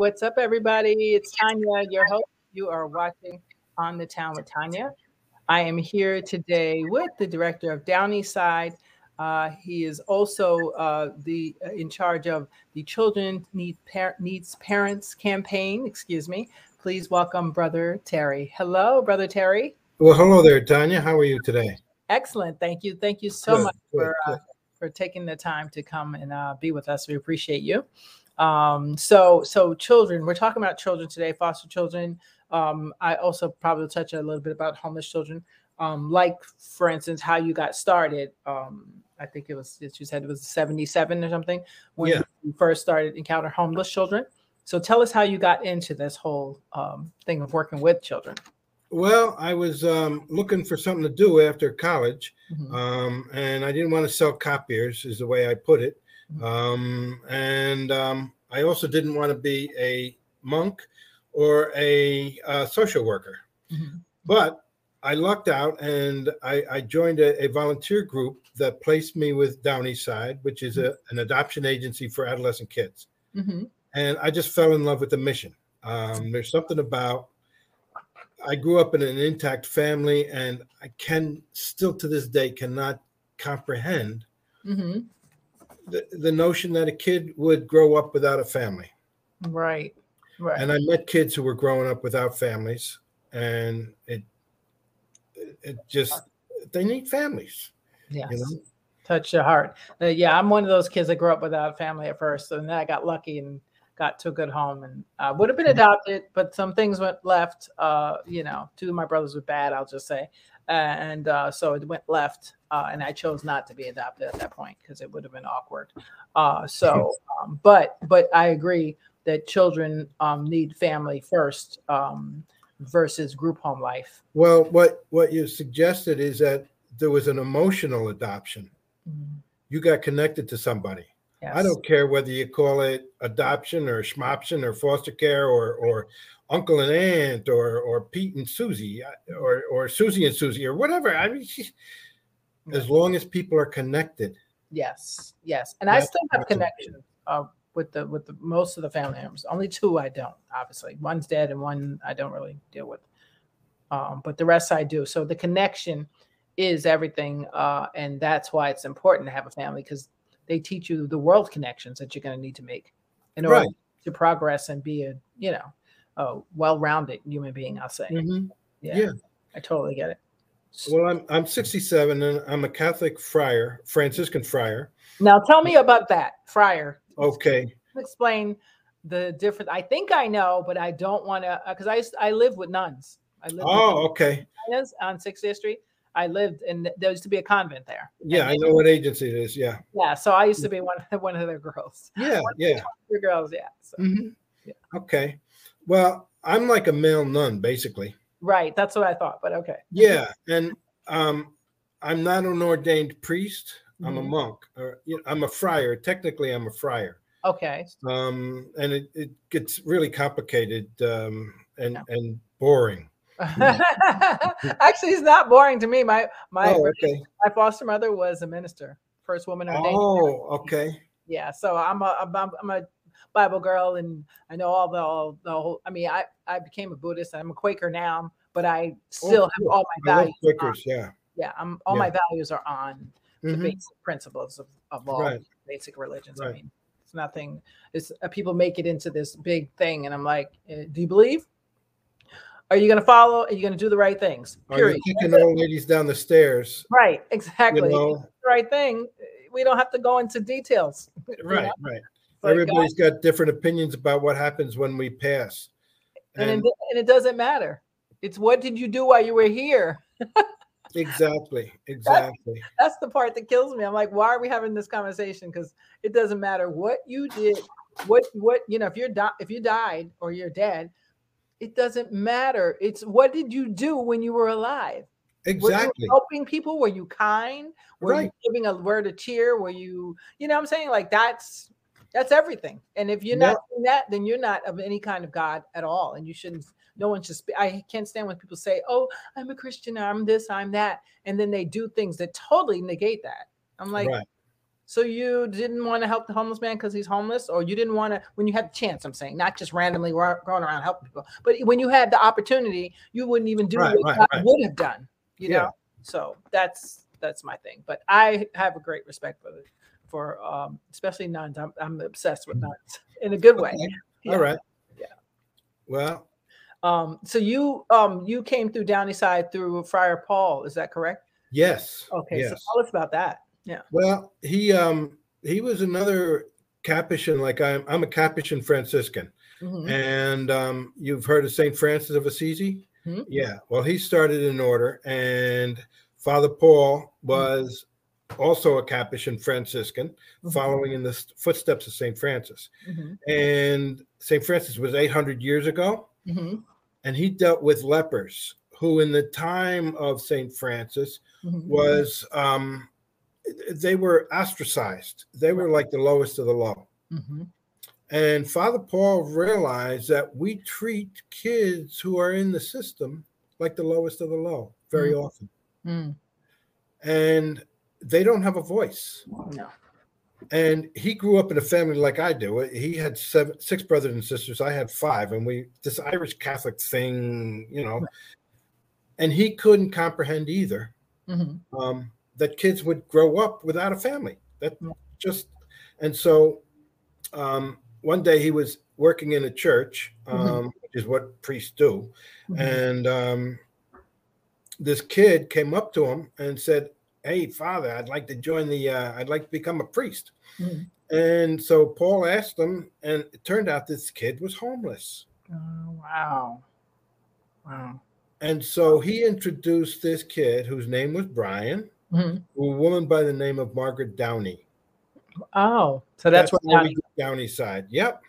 What's up, everybody? It's Tanya, your host. You are watching On the Town with Tanya. I am here today with the director of Downey Side. Uh, he is also uh, the uh, in charge of the Children Need Par- Needs Parents campaign. Excuse me. Please welcome Brother Terry. Hello, Brother Terry. Well, hello there, Tanya. How are you today? Excellent. Thank you. Thank you so Good, much good, for uh, good. for taking the time to come and uh, be with us. We appreciate you. Um, so, so children. We're talking about children today, foster children. Um, I also probably touch a little bit about homeless children. Um, like, for instance, how you got started. Um, I think it was you said it was 77 or something when Yeah. you first started encounter homeless children. So tell us how you got into this whole um, thing of working with children. Well, I was um, looking for something to do after college, Mhm. um, and I didn't want to sell copiers, is the way I put it. Um, and um, I also didn't want to be a monk or a uh, social worker. Mhm. But I lucked out and I, I joined a, a volunteer group that placed me with Downey Side, which is a, an adoption agency for adolescent kids. Mhm. and I just fell in love with the mission. Um, there's something about I grew up in an intact family, and I can still to this day cannot comprehend Mhm. The, the notion that a kid would grow up without a family. Right. Right. And I met kids who were growing up without families, and it it just they need families. Yes. You know? Touch your heart. Uh, yeah, I'm one of those kids that grew up without a family at first, and then I got lucky and got to a good home, and uh, would have been adopted, but some things went left. Uh, you know, two of my brothers were bad. I'll just say, and uh, so it went left, uh, and I chose not to be adopted at that point because it would have been awkward. Uh, so, um, but but I agree that children um, need family first um, versus group home life. Well, what what you suggested is that there was an emotional adoption. You got connected to somebody. Yes. I don't care whether you call it adoption or schmoption or foster care or or uncle and aunt or or Pete and Susie uh, or or Susie and Susie or whatever. I mean, she- as long as people are connected. Yes, yes, and I still have connection uh, with the with the most of the family members. Only two I don't, obviously. One's dead, and one I don't really deal with. Um, but the rest I do. So the connection is everything, uh, and that's why it's important to have a family because they teach you the world connections that you're going to need to make in order Right. to progress and be a you know a well-rounded human being. I'll say. Mhm. Yeah, yeah. I totally get it. Well, I'm I'm 67 and I'm a Catholic friar, Franciscan friar. Now tell me about that, Friar. Okay. explain the difference. I think I know, but I don't want to because I I live with nuns. I live Oh, okay. with nuns on 60th Street. I lived and there used to be a convent there. Yeah, I know what agency it is. Yeah. Yeah, so I used to be one of one of their girls. Yeah, yeah. Your girls, yeah. So, Mhm. Yeah. Okay. Well, I'm like a male nun, basically. Right, that's what I thought. But okay. Yeah, and um, I'm not an ordained priest. I'm a Mhm. monk. Or, you know, I'm a friar. Technically, I'm a friar. Okay. Um, and it, it gets really complicated um, and Yeah. and boring. Actually, it's not boring to me. My my oh, okay. my foster mother was a minister, first woman ordained. Oh, okay. yeah so i'm a I'm, a- I'm a bible girl and i know all the all the whole i mean i i became a buddhist i'm a quaker now but i still have cool. all my values on- Quakers. Yeah. yeah i'm all Yeah. my values are on the Mhm. basic principles of, of all Right. basic religions i mean it's nothing it's uh, people make it into this big thing and i'm like eh, do you believe are you going to follow are you going to do the right things Are you period kicking old ladies down the stairs? right exactly you know, the right thing eh, we don't have to go into details you right, know? right. Like, Everybody's got different opinions about what happens when we pass. and, And it, and it doesn't matter. It's what did you do while you were here? exactly, exactly. That's the part that kills me. I'm like, why are we having this conversation? Because it doesn't matter what you did, what what you know. If you're di- if you died or you're dead, it doesn't matter. It's what did you do when you were alive? Were Exactly. you helping people? Were you kind? Were Right. you giving a word of cheer? Were you, you know what I'm saying? Like that's that's everything. And if you're Yeah. not doing that, then you're not of any kind of God at all. And you shouldn't, no one should spe- I can't stand when people say, Oh, I'm a Christian, I'm this, I'm that. And then they do things that totally negate that. I'm like, right. So you didn't want to help the homeless man because he's homeless, or you didn't want to when you had the chance. I'm saying not just randomly going around helping people, but when you had the opportunity, you wouldn't even do Right, what right, God would have done. You Yeah. know, so that's that's my thing. But I have a great respect for for um, especially nuns. I'm, I'm obsessed with nuns in a good way. Okay. Yeah. All right. Yeah. Well, Um, so you um you came through Downey Side through Friar Paul, is that correct? yes. Okay, so tell us about that. Yeah. Well, he um he was another Capuchin, like I'm I'm a Capuchin Franciscan. Mhm. And um, you've heard of St. Francis of Assisi? Mhm. Yeah. Well, he started an order, and Father Paul was also a Capuchin Franciscan, Mhm. following in the footsteps of St. Francis. Mhm. And St. Francis was 800 years ago, Mhm. and he dealt with lepers who, in the time of St. Francis, Mhm. was um, they were ostracized. They were like the lowest of the low. Mhm. And Father Paul realized that we treat kids who are in the system like the lowest of the low very Mm. often. Mm. And they don't have a voice. No. And he grew up in a family like I do. He had seven, six brothers and sisters. I had five. And we, this Irish Catholic thing, you know, and he couldn't comprehend either Mhm. um, that kids would grow up without a family. That just, and so um, one day he was working in a church, um, which is what priests do, Mhm. and um, this kid came up to him and said, "Hey, Father, I'd like to join the. Uh, I'd like to become a priest." Mhm. And so Paul asked him, and it turned out this kid was homeless. Oh, wow. Wow. And so he introduced this kid, whose name was Brian, Mhm. to a woman by the name of Margaret Downey. Oh, so that's, what now we get Downey side. Yep.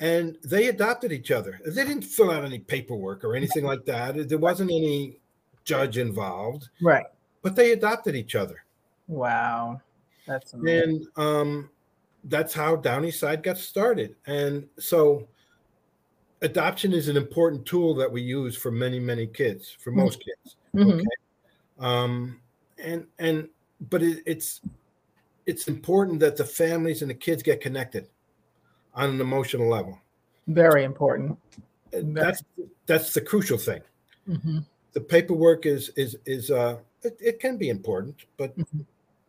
And they adopted each other. They didn't fill out any paperwork or anything like that. There wasn't any judge involved, right. But they adopted each other. Wow. That's amazing. And um, that's how Downey side got started. And so adoption is an important tool that we use for many, many kids, for most kids. Mhm. Okay. Um, and and but it, it's it's important that the families and the kids get connected on an emotional level. Very important. And That's that's the crucial thing. Mhm. The paperwork is is is uh it, it can be important, but Mhm.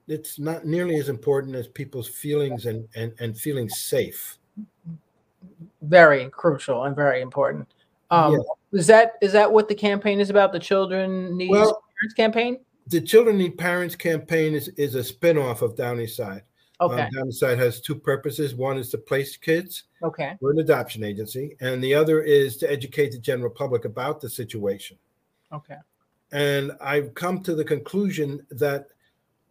it's not nearly as important as people's feelings and and, and feeling safe. Very crucial and very important. Um, Is that is that what the campaign is about? The Children Need Well- Parents campaign? The Children Need Parents campaign is, is a spin-off of Downey Side. Okay. Um, Downey Side has two purposes. One is to place kids okay. We're an adoption agency, and the other is to educate the general public about the situation. Okay. And I've come to the conclusion that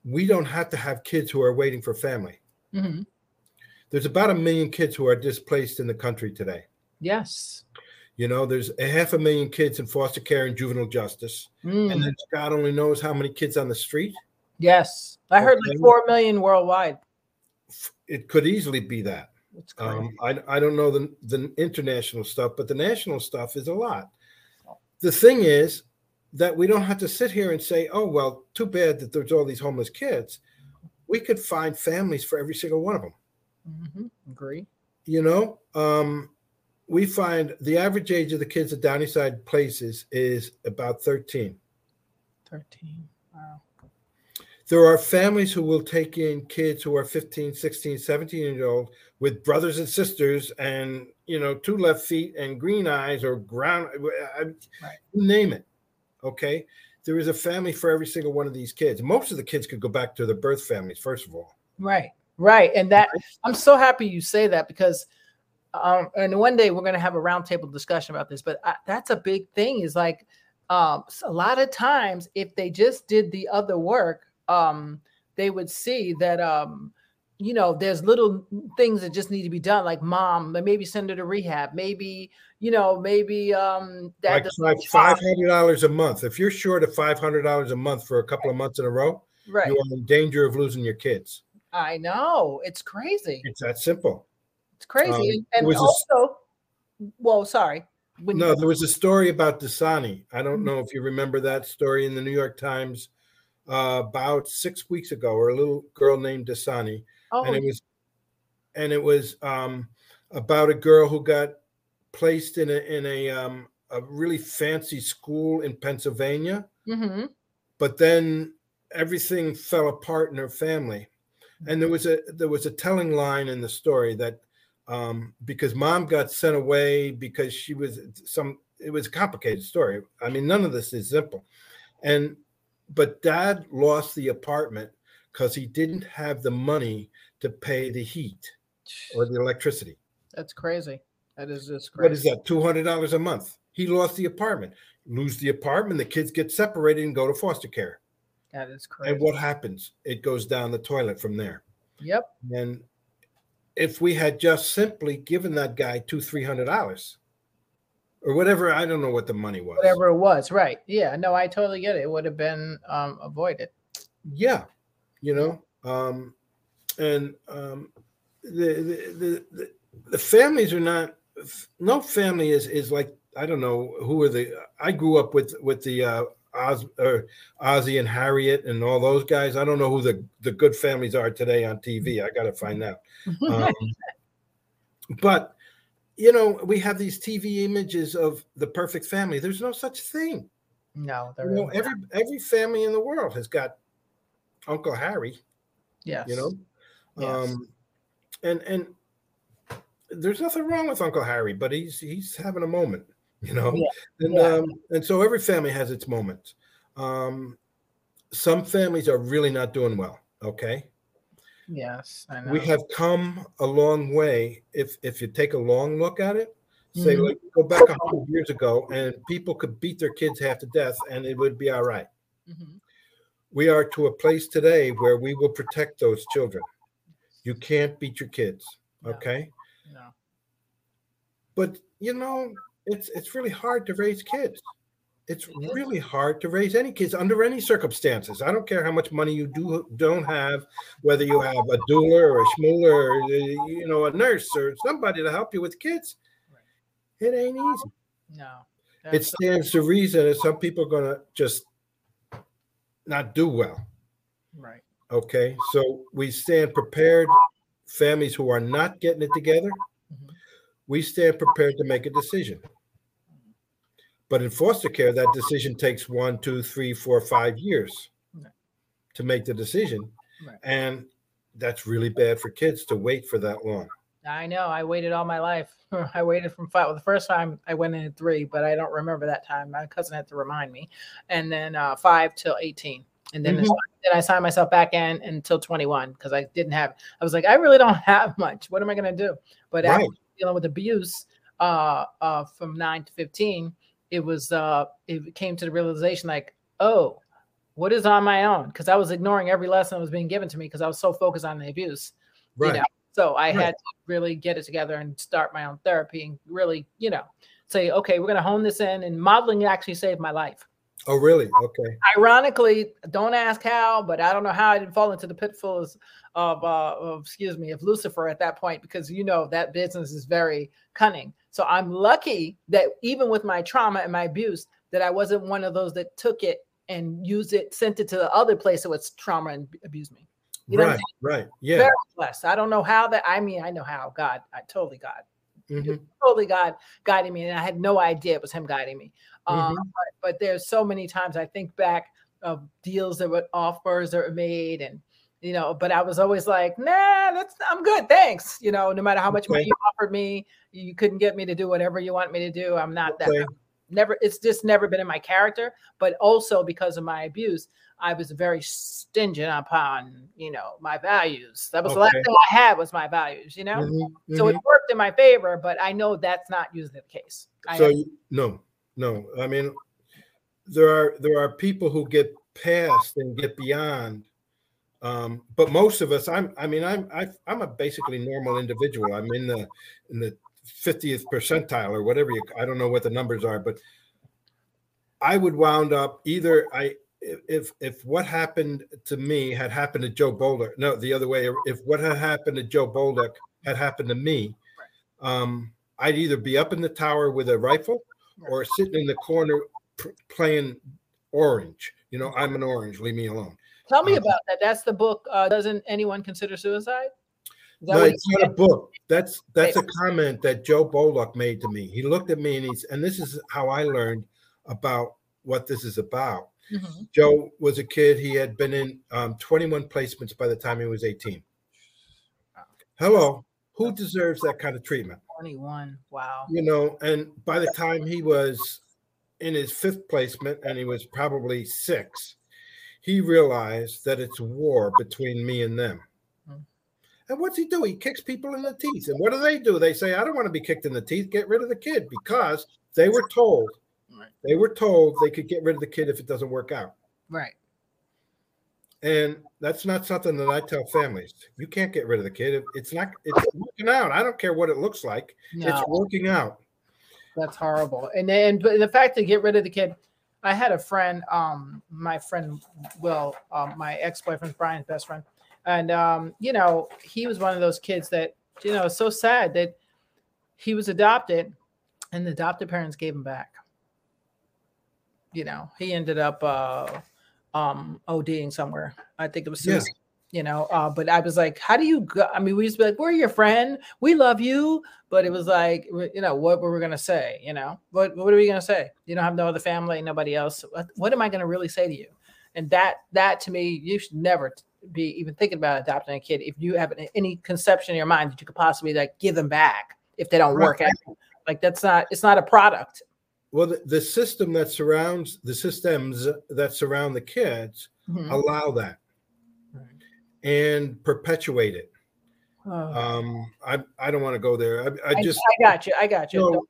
we don't have to have kids who are waiting for family. Mhm. There's about a million kids who are displaced in the country today. Yes. You know, there's a half a million kids in foster care and juvenile justice. Mm. And then God only knows how many kids on the street. Yes. I heard like 4 million worldwide. It could easily be that. Um, I, I don't know the, the international stuff, but the national stuff is a lot. The thing is that we don't have to sit here and say, oh, well, too bad that there's all these homeless kids. We could find families for every single one of them. Mhm. Agree. You know, um, we find the average age of the kids at Downey Side places is about 13. 13. Wow. There are families who will take in kids who are 15, 16, 17 years old with brothers and sisters and, you know, two left feet and green eyes or ground, I- Right. name it. Okay. There is a family for every single one of these kids. Most of the kids could go back to their birth families, first of all. Right. Right. And that I'm so happy you say that because um and one day we're going to have a roundtable discussion about this, but I, that's a big thing is like um a lot of times if they just did the other work, um they would see that um you know there's little things that just need to be done like mom maybe send her to rehab maybe you know maybe um dad Like like $500 a month. If you're short of $500 a month for a couple of months in a row, right you are in danger of losing your kids. i know it's crazy It's that simple. it's crazy Um, and, was a also well sorry when No, there was a story about Dasani. I Mm-hmm. don't know if you remember that story in the New York Times. uh, about six weeks ago, or a little girl named Dasani, Oh, and it was, and it was um, about a girl who got placed in a in a um, a really fancy school in Pennsylvania, hmm but then everything fell apart in her family, and there was a there was a telling line in the story that um, because mom got sent away because she was some it was a complicated story. I mean, none of this is simple, and but dad lost the apartment because he didn't have the money to pay the heat or the electricity. That's crazy. That is just crazy. What is that? Two hundred dollars a month. He lost the apartment. Lose the apartment, the kids get separated and go to foster care. That is crazy. And what happens? It goes down the toilet from there. Yep. And if we had just simply given that guy two, three hundred dollars or whatever, I don't know what the money was. Whatever it was. Right. Yeah. No, I totally get it. It would have been um, avoided. Yeah, you know, um, and um, the, the the the families are not. No family is is like I don't know who are the. I grew up with with the uh, Oz or Ozzie and Harriet and all those guys. I don't know who the the good families are today on TV. I got to find out. Um, but you know, we have these TV images of the perfect family. There's no such thing. no, You there know, every every family in the world has got Uncle Harry. yes. You know, Yes. um, and and there's nothing wrong with Uncle Harry, but he's he's having a moment. You know, Yeah, and yeah. um, and so every family has its moments. Um, some families are really not doing well. Okay, Yes. I know. we have come a long way. If if you take a long look at it, say Mhm. like go back a hundred years ago, and people could beat their kids half to death, and it would be all right. Mhm. We are to a place today where we will protect those children. You can't beat your kids. No. Okay, No. but you know it's it's really hard to raise kids. It's really hard to raise any kids under any circumstances. I don't care how much money you do don't have, whether you have a doula or a schmooler or uh, you know a nurse or somebody to help you with kids. It ain't easy. No. It stands to reason that some people are gonna just not do well. right. Okay, so we stand prepared. Families who are not getting it together, Mhm. we stand prepared to make a decision. But in foster care, that decision takes one, two, three, four, five years Right. to make the decision. Right. And that's really bad for kids to wait for that long. I know. I waited all my life. I waited from five. Well, the first time I went in at three, but I don't remember that time. My cousin had to remind me. And then uh, five till 18. And then, Mhm. it's- then I signed myself back in until 21 because I didn't have, I was like, I really don't have much. What am I going to do? But after dealing with abuse uh, uh, from nine to 15, it was, uh, it came to the realization like, oh, what is on my own? Because I was ignoring every lesson that was being given to me because I was so focused on the abuse you Right. know so i Right. had to really get it together and start my own therapy and really you know say okay we're going to hone this in and modeling actually saved my life Oh, really? Okay. ironically don't ask how but i don't know how i didn't fall into the pitfalls of, uh, of excuse me of lucifer at that point because you know that business is very cunning so i'm lucky that even with my trauma and my abuse that i wasn't one of those that took it and used it sent it to the other place that was trauma and abused me You know right. Right. Yeah. very blessed. I don't know how that. I mean, I know how God. I totally God, Mhm. totally God guiding me, and I had no idea it was Him guiding me. Um, Mhm. but, but there's so many times I think back of deals that were offers that were made, and you know, but I was always like, nah, that's I'm good, thanks. You know, no matter how much money you offered me, you couldn't get me to do whatever you want me to do. I'm not that. Never. It's just never been in my character. But also because of my abuse, I was very stingent upon, you know, my values. That was the last thing I had was my values, you know. Mhm, So mhm. it worked in my favor, but I know that's not usually the case. I so have- no no i mean there are there are people who get past and get beyond um but most of us i'm i mean i'm I, i'm a basically normal individual i'm in the in the 50th percentile or whatever you i don't know what the numbers are but i would wound up either i if if what happened to me had happened to joe boulder no the other way if what had happened to joe boulder had happened to me um i'd either be up in the tower with a rifle or sitting in the corner pr- playing orange. You know, I'm an orange. Leave me alone. Tell me Um, about that. That's the book. Uh, doesn't anyone consider suicide? No, it's not a book. That's that's a comment that Joe Bullock made to me. He looked at me and he's and this is how I learned about what this is about. Mhm. Joe was a kid. He had been in um, 21 placements by the time he was 18. Hello, who deserves that kind of treatment? 21. Wow. You know, and by the time he was in his fifth placement and he was probably six, he realized that it's war between me and them. Hmm. And what's he do? He kicks people in the teeth. And what do they do? They say, I don't want to be kicked in the teeth. Get rid of the kid because they were told, Right. they were told they could get rid of the kid if it doesn't work out. Right. And that's not something that I tell families. You can't get rid of the kid. It's not, it's working out. I don't care what it looks like. No, It's working out. that's horrible. And then but the fact to get rid of the kid, I had a friend, um, my friend Will, um, my ex-boyfriend Brian's best friend. And um, you know, he was one of those kids that, you know, it's so sad that he was adopted and the adopted parents gave him back. You know, he ended up uh um ODing somewhere. I think it was Yeah. you know. Uh, but I was like, how do you go? I mean, we used to be like, we're your friend, we love you, but it was like, you know, what were we gonna say? You know, what what are we gonna say? You don't have no other family, nobody else. What, what am I gonna really say to you? And that that to me, you should never be even thinking about adopting a kid if you have any- any conception in your mind that you could possibly like give them back if they don't work Right. out. Like that's not it's not a product. Well, the, the system that surrounds the systems that surround the kids Mhm. allow that Right. and perpetuate it. Oh. Um, I I don't want to go there. I, I I, just I got you. I got you. Joe,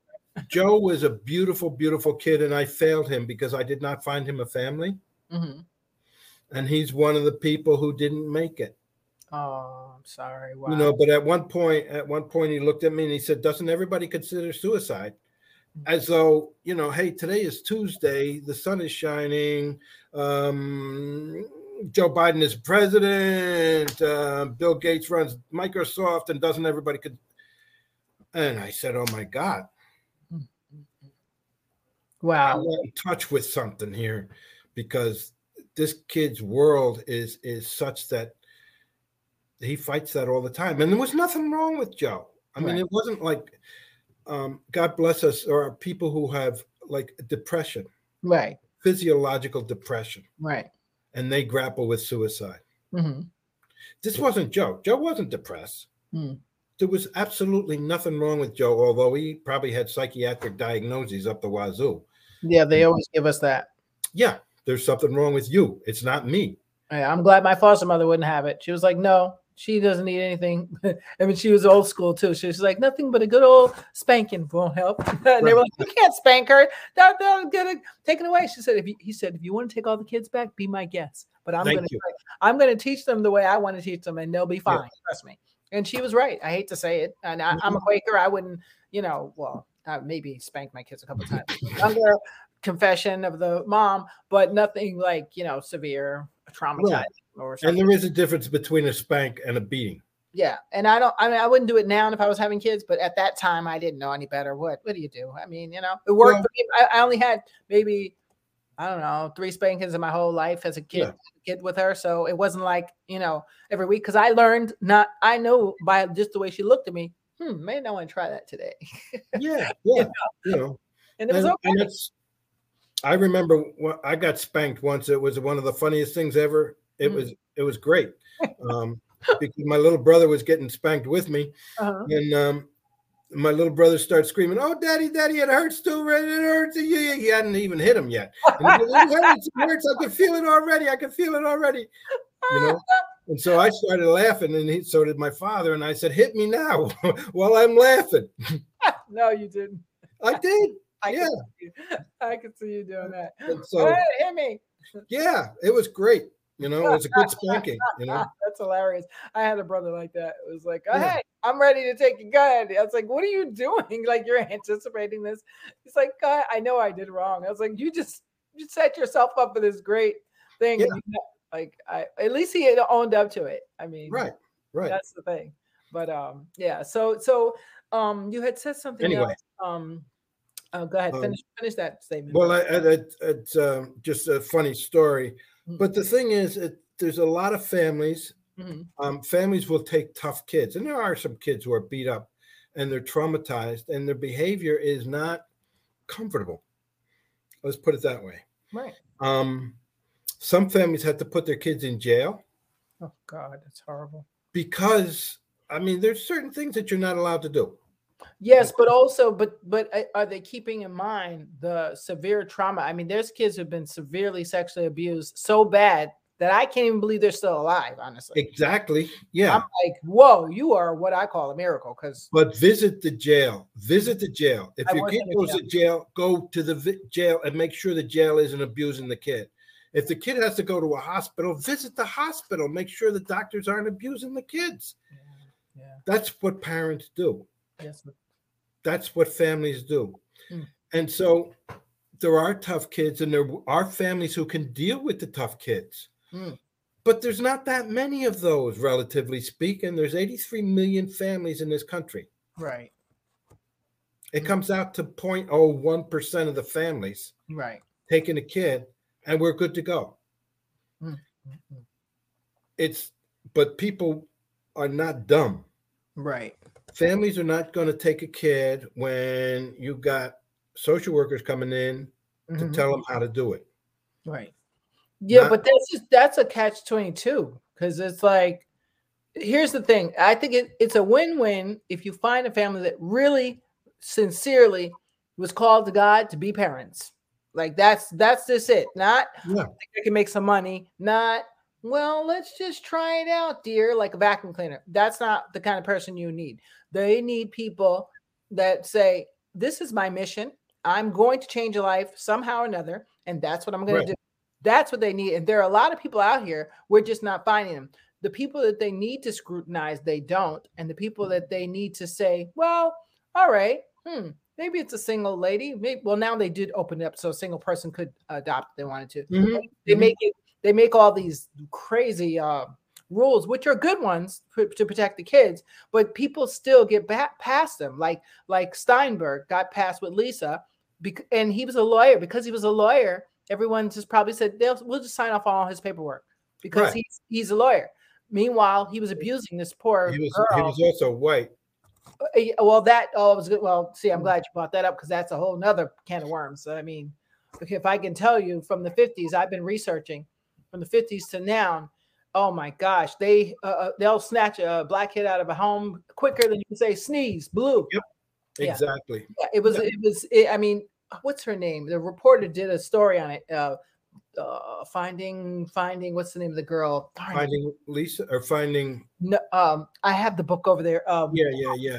Joe was a beautiful, beautiful kid, and I failed him because I did not find him a family, Mhm. and he's one of the people who didn't make it. Oh, I'm sorry. Wow. You know, but at one point, at one point, he looked at me and he said, "Doesn't everybody consider suicide?" As though you know, hey, today is Tuesday, the sun is shining. Um, Joe Biden is president. Uh, Bill Gates runs Microsoft, and doesn't everybody could? And I said, "Oh my God, wow. I'm in touch with something here because this kid's world is is such that he fights that all the time and there was nothing wrong with joe i mean Right. it wasn't like um, god bless us or people who have like depression Right. physiological depression Right. and they grapple with suicide hmm this wasn't joe joe wasn't depressed Hmm. there was absolutely nothing wrong with joe although he probably had psychiatric diagnoses up the wazoo Yeah, they always give us that. yeah there's something wrong with you it's not me I'm glad my foster mother wouldn't have it. She was like, no, she doesn't need anything. I mean, she was old school too. She was like, nothing but a good old spanking won't help. and they were like, you can't spank her. They'll, they'll get it taken away. She said, if you, he said, if you want to take all the kids back, be my guest. But I'm going to. I'm going to teach them the way I want to teach them, and they'll be Yeah. fine. Trust me. And she was right. I hate to say it, and I, I'm a Quaker. I wouldn't, you know, well, uh, maybe spank my kids a couple times. Younger confession of the mom, but nothing like you know severe traumatizing or And there is a difference between a spank and a beating. Yeah, and I don't. I mean, I wouldn't do it now if I was having kids, but at that time, I didn't know any better. What What do you do? I mean, you know, it worked. Well- for me. I, I only had maybe I don't know three spankings in my whole life as a kid. Yeah. Kid with her, so it wasn't like you know every week because I learned not. I know by just the way she looked at me. Hmm, maybe I want to try that today, Yeah, yeah, you know. and it was and, okay. and it's. I remember I got spanked once. It was one of the funniest things ever. It Mm. was it was great, um, because my little brother was getting spanked with me, Uh-huh. and um, my little brother started screaming, "Oh, daddy, daddy, it hurts too, Red, it hurts!" And He, hadn't even hit him yet. And he said, it hurts, it hurts. I can feel it already. I can feel it already. You know. And so I started laughing, and he, so did my father. And I said, "Hit me now," while I'm laughing. no, you didn't. I did. I Yeah. you. I can see you doing that. And so Hey, hit me. yeah, it was great. You know, it was a good spanking. You know, That's hilarious. I had a brother like that. It was like, oh, Yeah. hey, I'm ready to take a gun. I was like, what are you doing? Like you're anticipating this. He's like, God, I know I did wrong. I was like, you just you set yourself up for this great thing. Yeah. like I at least he owned up to it. I mean, right, right. that's the thing. But um, yeah. So so um, you had said something Anyway. else. Um, Oh, go ahead. Um, Finish finish that statement. Well, I, I, it- it's uh, just a funny story, Mm. but the thing is, it, there's a lot of families. Mhm. Um, families will take tough kids, and there are some kids who are beat up, and they're traumatized, and their behavior is not comfortable. Let's put it that way. Right. Um, some families have to put their kids in jail Oh God, that's horrible. because, I mean, there's certain things that you're not allowed to do. Yes, but also, but but uh, are they keeping in mind the severe trauma? I mean, there's kids who've been severely sexually abused so bad that I can't even believe they're still alive. Honestly, Exactly. Yeah. I'm like, whoa, you are what I call a miracle. Because But visit the jail. Visit the jail. If I your kid goes to jail, go to the vi- jail and make sure the jail isn't abusing the kid. If the kid has to go to a hospital, visit the hospital. Make sure the doctors aren't abusing the kids. yeah, That's what parents do. Yes, That's what families do. Mm. And so there are tough kids and there are families who can deal with the tough kids. Mm. But there's not that many of those, relatively speaking. There's 83 million families in this country. right, It comes out to 0.01% of the families right, taking a kid, and we're good to go. Mhm. It's, but people are not dumb. right, Families are not going to take a kid when you got social workers coming in to Mhm. tell them how to do it. right. Yeah, Not- but that's just that's a catch twenty two because it's like, here's the thing. I think it, it's a win win if you find a family that really sincerely was called to God to be parents. Like that's that's just it. Not Yeah. I I can make some money. Not well, let's just try it out, dear, like a vacuum cleaner. That's not the kind of person you need. They need people that say, This is my mission. I'm going to change a life somehow or another, and that's what I'm going Right. to do. That's what they need. And there are a lot of people out here, we're just not finding them. The people that they need to scrutinize, they don't. And the people that they need to say, well, all right, hmm, maybe it's a single lady. Maybe, well, now they did open it up so a single person could adopt if they wanted to. They Mhm. make it, they make all these crazy uh, rules, which are good ones for, to protect the kids, but people still get back past them. Like like Steinberg got past with Lisa, bec- and he was a lawyer. Because he was a lawyer, everyone just probably said they'll we'll just sign off on all his paperwork because Right. he's he's a lawyer. Meanwhile, he was abusing this poor He was, girl. he was also white. Uh, Well, that oh, it was good. Well, see, Mm. I'm glad you brought that up because that's a whole nother can of worms. I mean, if I can tell you from the 50s, I've been researching from the 50s to now. Oh my gosh, they uh, uh, they'll snatch a black kid out of a home quicker than you can say sneeze, blue. Yep. Yeah. Exactly. Yeah, it was. It was. It, I mean, what's her name? The reporter did a story on it. Uh, uh, finding, finding. What's the name of the girl? Darn it. Finding Lisa or finding. No, um, I have the book over there. Um, Yeah, yeah, yeah.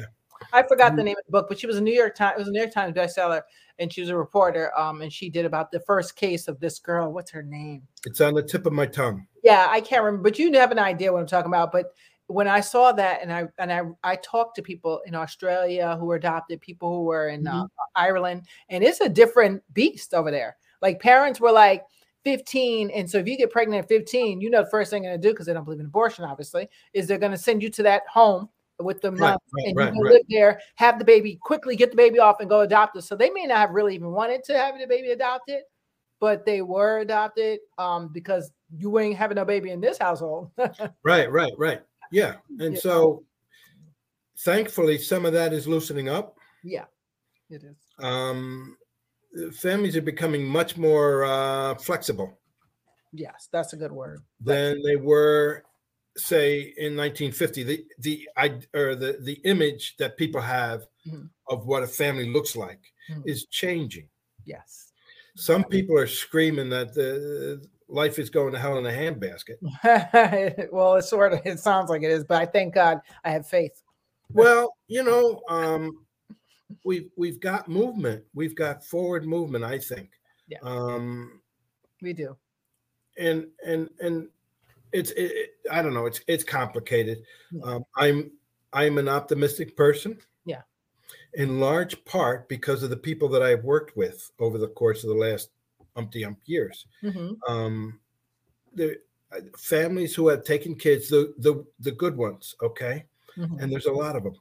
I forgot the name of the book, but she was a New York Times. It was a New York Times bestseller, and she was a reporter. Um, and she did about the first case of this girl. What's her name? It's on the tip of my tongue. Yeah, I can't remember, but you have an idea what I'm talking about. But when I saw that, and I and I I talked to people in Australia who were adopted, people who were in uh, Ireland, and it's a different beast over there. Like parents were like 15, and so if you get pregnant at 15, you know the first thing they're gonna do because they don't believe in abortion, obviously, is they're gonna send you to that home with the Right, right, and right, you can right. live there, have the baby, quickly get the baby off, and go adopt it. So they may not have really even wanted to have the baby adopted, but they were adopted um, because you ain't having a baby in this household. Right, right, right. Yeah. And Yeah. so thankfully some of that is loosening up. yeah, it is. Um families are becoming much more uh flexible Yes, that's a good word. than they were say in 1950 the the i or the the image that people have Mhm. of what a family looks like Mhm. is changing Yes. some people are screaming that the life is going to hell in a handbasket well, it's sort of it sounds like it is, but I thank God I have faith. well you know um we've we've got movement we've got forward movement i think Yeah. um We do. and and and it's it, i don't know it's it's complicated um i'm i'm an optimistic person Yeah. in large part because of the people that i've worked with over the course of the last umpty ump years Mhm. um the uh, families who have taken kids the the the good ones okay Mhm. and there's a lot of them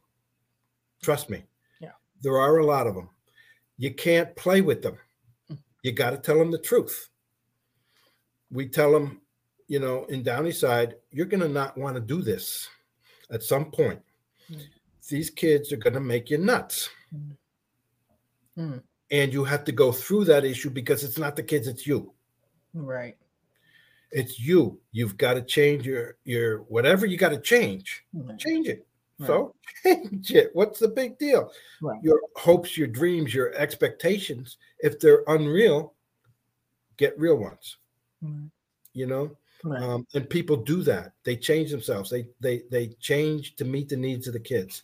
trust me Yeah. there are a lot of them you can't play with them. You got to tell them the truth. We tell them, you know, in Downey Side, you're going to not want to do this at some point. Mm. These kids are going to make you nuts. Mm. Mm. And you have to go through that issue because it's not the kids, it's you. Right. It's you. You've got to change your your whatever you got to change. Right. Change it. Right. So change it. What's the big deal? Right. Your hopes, your dreams, your expectations, if they're unreal, get real ones. You know? Um, and people do that. They change themselves. They they they change to meet the needs of the kids.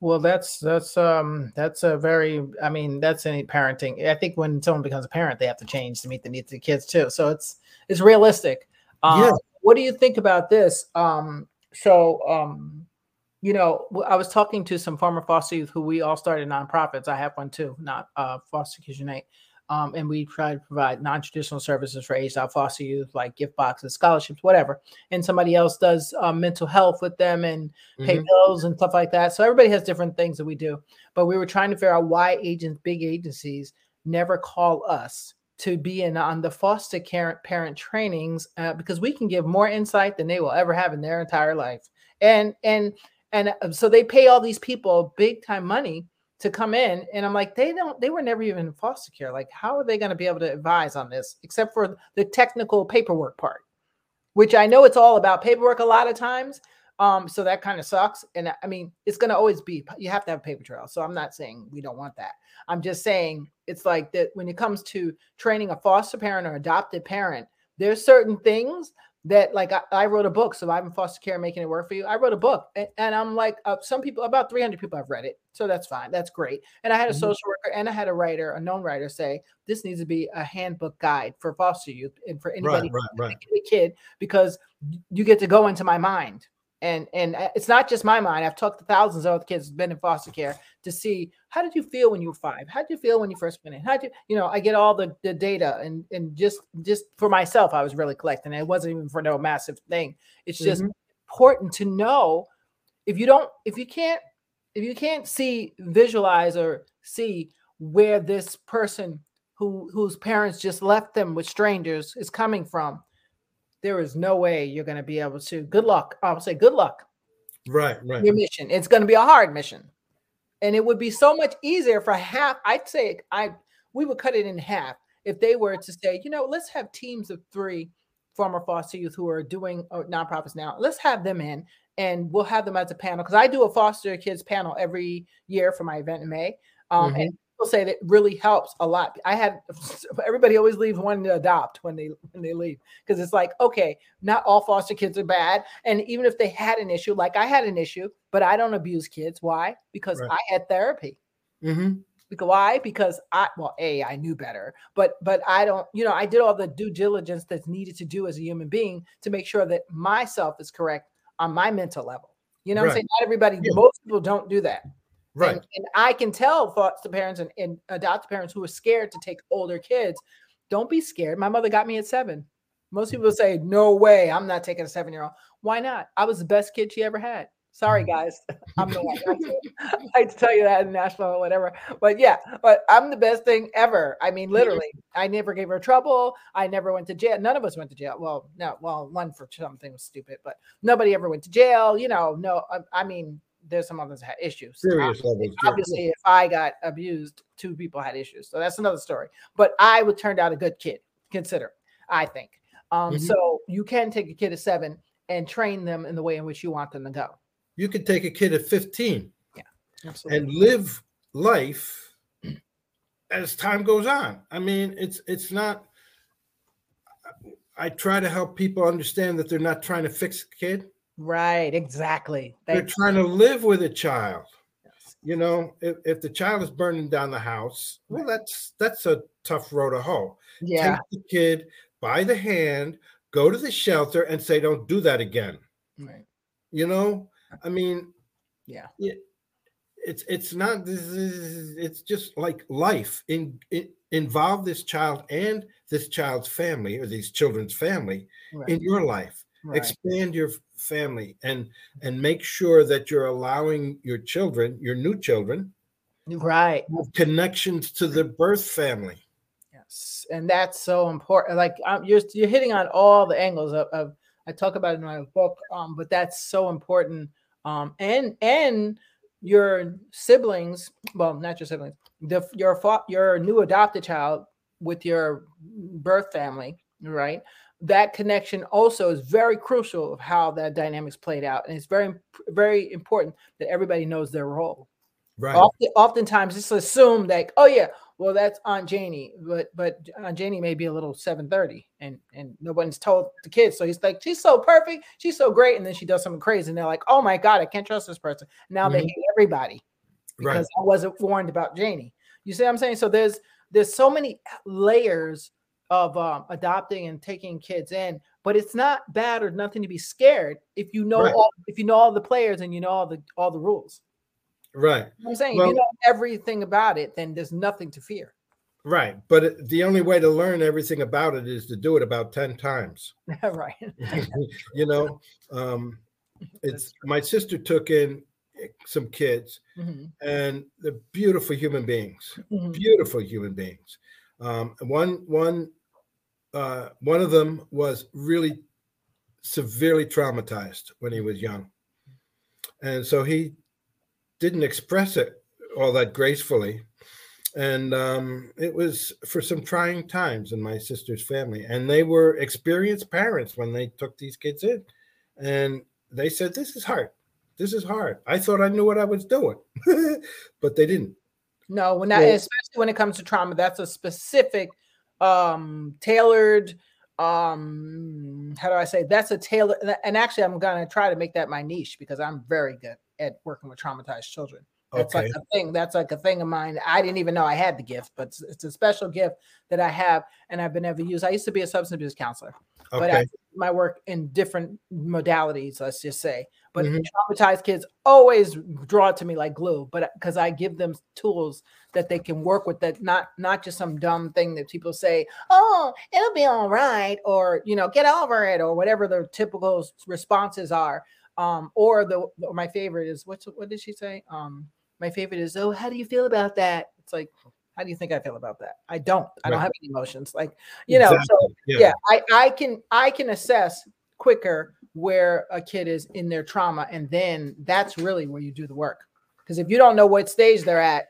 Well, that's that's um that's a very I mean that's any parenting. I think when someone becomes a parent, they have to change to meet the needs of the kids too. So it's it's realistic. Um, yeah. What do you think about this? Um, so um, you know, I was talking to some former foster youth who we all started nonprofits. I have one too, not uh, Foster Kids Unite. Um, and we try to provide non-traditional services for aged out foster youth, like gift boxes, scholarships, whatever. And somebody else does um, mental health with them and pay mm-hmm. bills and stuff like that. So everybody has different things that we do. But we were trying to figure out why agents, big agencies, never call us to be in on the foster care parent trainings uh, because we can give more insight than they will ever have in their entire life. And and and uh, so they pay all these people big time money to come in and i'm like they don't they were never even in foster care like how are they going to be able to advise on this except for the technical paperwork part? Which i know it's all about paperwork a lot of times um so that kind of sucks and i mean it's going to always be you have to have a paper trail so i'm not saying we don't want that. I'm just saying it's like that when it comes to training a foster parent or adopted parent there's certain things that like I, I, wrote a book in foster care making it work for you i wrote a book and, and i'm like uh, some people about 300 people have read it so that's fine that's great and i had a mm-hmm. social worker and i had a writer a known writer say this needs to be a handbook guide for foster youth and for anybody right, right, right. kid because you get to go into my mind and and uh, it's not just my mind i've talked to thousands of other kids who've been in foster care to see how did you feel when you were five how did you feel when you first went in how did you you know i get all the, the data and and just just for myself i was really collecting it wasn't even for no massive thing it's just mm-hmm. important to know if you don't if you can't if you can't see visualize or see where this person who whose parents just left them with strangers is coming from there is no way you're going to be able to. Good luck. I'll say good luck. Right, right. Your mission. It's going to be a hard mission, and it would be so much easier for half. I'd say I we would cut it in half if they were to say, you know, let's have teams of three former foster youth who are doing uh, nonprofits now. Let's have them in, and we'll have them as a panel because I do a foster kids panel every year for my event in May. Um, mm-hmm. And say that really helps a lot. I had everybody always leaves wanting to adopt when they when they leave because it's like okay, not all foster kids are bad, and even if they had an issue, like I had an issue, but I don't abuse kids. Why? Because right. I had therapy. Mm-hmm. Because why? Because I well, a I knew better, but but I don't. You know, I did all the due diligence that's needed to do as a human being to make sure that myself is correct on my mental level. You know, right. I'm saying not everybody. Yeah. Most people don't do that. Right. And, and I can tell foster parents and, and adopted parents who are scared to take older kids, don't be scared. My mother got me at seven. Most people say, no way, I'm not taking a seven year old. Why not? I was the best kid she ever had. Sorry, guys. I'm the one. I hate to tell you that in Nashville or whatever. But yeah, but I'm the best thing ever. I mean, literally, I never gave her trouble. I never went to jail. None of us went to jail. Well, no, well, one for something was stupid, but nobody ever went to jail. You know, no, I, I mean, there's some others that had issues. Serious obviously, obviously if I got abused, two people had issues. So that's another story. But I would turned out a good kid, consider, I think. Um, mm-hmm. so you can take a kid at seven and train them in the way in which you want them to go. You can take a kid at 15 yeah, absolutely. and live life as time goes on. I mean, it's it's not I try to help people understand that they're not trying to fix a kid Right, exactly. They're trying to live with a child. Yes. You know, if, if the child is burning down the house, well, that's that's a tough road to hoe. Yeah. Take the kid by the hand, go to the shelter, and say, "Don't do that again." Right. You know, I mean, yeah. It, it's it's not this is it's just like life in, in involve this child and this child's family or these children's family right. in your life right. expand your family and and make sure that you're allowing your children your new children Right. Connections to the birth family. Yes, and that's so important. Like um, you're you're hitting on all the angles of, of I talk about it in my book, um, but that's so important. Um, and and your siblings, well, not your siblings, the your your new adopted child with your birth family, right? That connection also is very crucial of how that dynamics played out, and it's very very important that everybody knows their role. Right. Often, oftentimes, it's assumed that oh yeah, well that's Aunt Janie, but but Aunt Janie may be a little seven thirty, and and nobody's told the kids. So he's like, she's so perfect, she's so great, and then she does something crazy, and they're like, oh my god, I can't trust this person. Now mm-hmm. they hate everybody because right. I wasn't warned about Janie. You see what I'm saying? So there's there's so many layers of um, adopting and taking kids in, but it's not bad or nothing to be scared if you know right. all if you know all the players and you know all the all the rules. Right. You know I'm saying well, you know everything about it, then there's nothing to fear. Right. But the only way to learn everything about it is to do it about 10 times. right. you know, um, it's my sister took in some kids mm-hmm. and they're beautiful human beings, mm-hmm. beautiful human beings. Um, one, one, uh, one of them was really severely traumatized when he was young. And so he didn't express it all that gracefully. And um, it was for some trying times in my sister's family. And they were experienced parents when they took these kids in. And they said, This is hard. This is hard. I thought I knew what I was doing, but they didn't. No, when that, especially when it comes to trauma, that's a specific, um, tailored, um, how do I say? That's a tailor. And actually, I'm gonna try to make that my niche because I'm very good at working with traumatized children. That's okay. like a thing. That's like a thing of mine. I didn't even know I had the gift, but it's, it's a special gift that I have, and I've been able to use. I used to be a substance abuse counselor, okay. but I, my work in different modalities. Let's just say, but mm-hmm. traumatized kids always draw to me like glue. But because I give them tools that they can work with, that not not just some dumb thing that people say, "Oh, it'll be all right," or you know, "Get over it," or whatever the typical responses are. Um, or the or my favorite is what's what did she say? Um, my favorite is, oh, how do you feel about that? It's like, how do you think I feel about that? I don't. I right. don't have any emotions. Like, you know, exactly. so yeah. yeah, I, I can I can assess quicker where a kid is in their trauma, and then that's really where you do the work. Because if you don't know what stage they're at,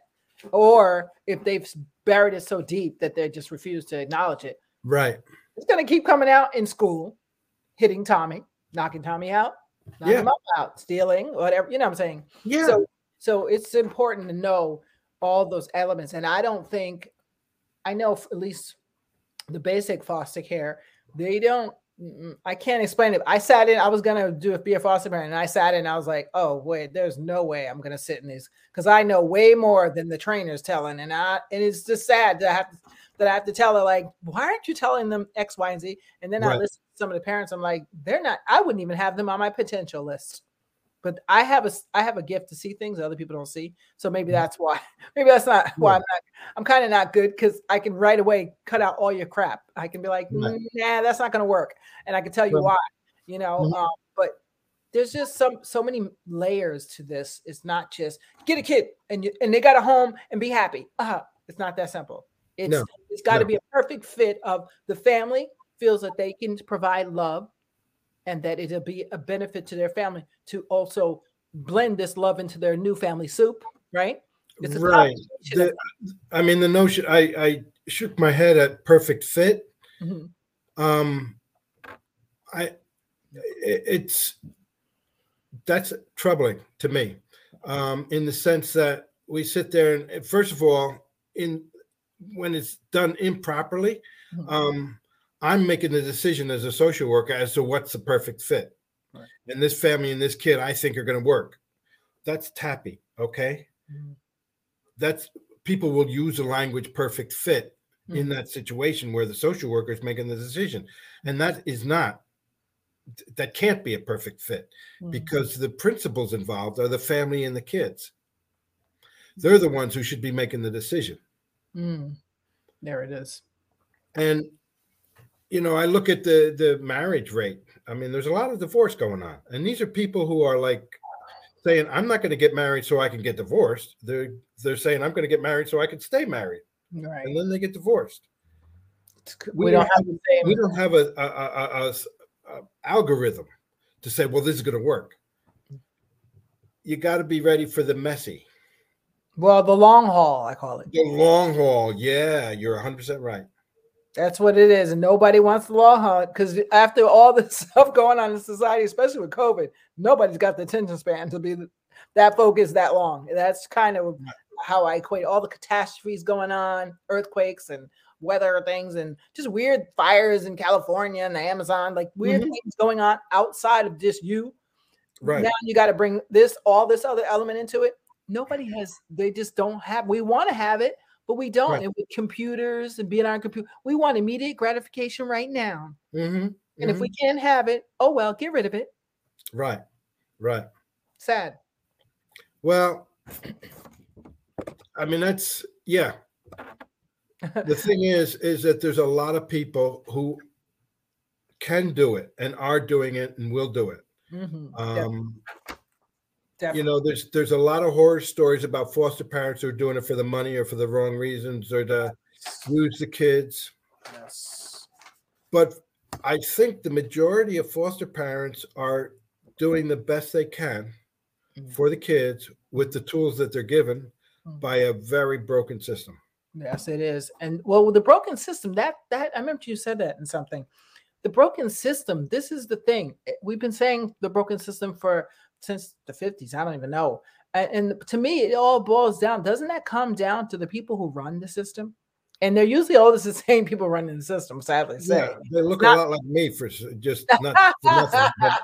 or if they've buried it so deep that they just refuse to acknowledge it, right? It's gonna keep coming out in school, hitting Tommy, knocking Tommy out, knocking yeah. him out, stealing, whatever. You know what I'm saying? Yeah. So so it's important to know all those elements. And I don't think, I know at least the basic foster care, they don't, I can't explain it. I sat in, I was going to do a be a foster parent and I sat in, I was like, oh, wait, there's no way I'm going to sit in these because I know way more than the trainer's telling. And I, and it's just sad that I have to, that I have to tell her, like, why aren't you telling them X, Y, and Z? And then right. I listen some of the parents, I'm like, they're not, I wouldn't even have them on my potential list but I have a I have a gift to see things that other people don't see. So maybe mm-hmm. that's why. Maybe that's not why I'm not. I'm kind of not good because I can right away cut out all your crap. I can be like, mm, nah, that's not going to work, and I can tell you why. You know, mm-hmm. um, but there's just some so many layers to this. It's not just get a kid and you and they got a home and be happy. uh-huh it's not that simple. It's no. it's got to no. be a perfect fit of the family feels that they can provide love and that it'll be a benefit to their family to also blend this love into their new family soup, right? right. The, I mean, the notion I, I shook my head at perfect fit. Mm-hmm. Um, I it, it's that's troubling to me, um, in the sense that we sit there and first of all, in when it's done improperly, mm-hmm. um, I'm making the decision as a social worker as to what's the perfect fit. Right. And this family and this kid, I think, are going to work. That's tappy. Okay. Mm-hmm. That's people will use the language perfect fit mm-hmm. in that situation where the social worker is making the decision. And that is not, that can't be a perfect fit mm-hmm. because the principles involved are the family and the kids. They're the ones who should be making the decision. Mm. There it is. And you know, I look at the the marriage rate. I mean, there's a lot of divorce going on, and these are people who are like saying I'm not going to get married so I can get divorced. They're they're saying I'm going to get married so I can stay married, Right. and then they get divorced. We, we don't have the same. We don't have a, a, a, a- algorithm to say, well, this is going to work. You got to be ready for the messy, Well, the long haul, I call it. the long haul. Yeah, you're 100 percent right. That's what it is. And nobody wants the law haul because after all the stuff going on in society, especially with COVID, nobody's got the attention span to be that focused that long. That's kind of how I equate all the catastrophes going on, earthquakes and weather things, and just weird fires in California and the Amazon, like weird Mhm. things going on outside of just you. Right. Now you got to bring this, all this other element into it. Nobody has, they just don't have, we want to have it, but we don't. Right. And with computers and being on a computer, we want immediate gratification right now. hmm And if we can't have it, oh well, get rid of it. right, right. Sad. Well, I mean, that's yeah. The thing is, is that there's a lot of people who can do it and are doing it and will do it. Mhm. Um, Def- you know, there's there's a lot of horror stories about foster parents who are doing it for the money or for the wrong reasons or to use the kids. yes. But I think the majority of foster parents are doing the best they can Mhm. for the kids with the tools that they're given Mhm. by a very broken system. Yes, it is. And well, the broken system, that that I remember you said that in something. The broken system, this is the thing. eh, We've been saying the broken system for since the 50s. I don't even know. And, and to me, it all boils down. Doesn't that come down to the people who run the system? And they're usually always the same people running the system, sadly say. Yeah, they look Not- a lot like me for just not for nothing. But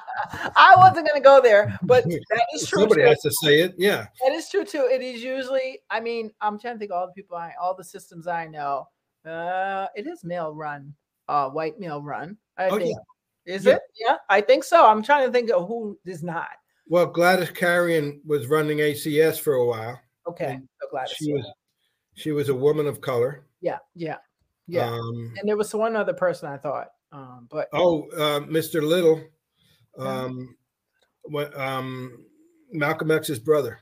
I wasn't going to go there, but that is true. somebody too. has to say it. Yeah, That is true too. It is usually, I mean, I'm trying to think all the people I, all the systems I know. Uh, it is male run, uh, white male run. I Oh, think. Is Yeah. it? Yeah, I think so. I'm trying to think of who is not. Well, Gladys Carrion was running ACS for a while. Okay, so glad. She was she was a woman of color. Yeah, yeah, yeah. Um, and there was one other person I thought, um, but oh, uh, Mr. Little, Yeah. um, what, um, Malcolm X's brother.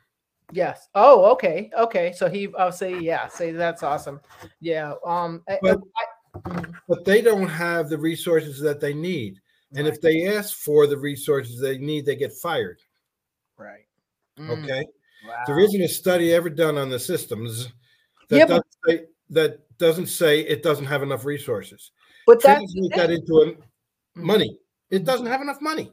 yes. Oh, okay, okay. So he, I'll say, yeah, say that's awesome. Yeah. Um, But- I- mhm, But they don't have the resources that they need. And if they ask for the resources they need, they get fired. Right. Mm, Okay. wow. There isn't a study ever done on the systems that Yeah, doesn't say that doesn't say it doesn't have enough resources. but that's that into a- Mhm. money. It doesn't have enough money.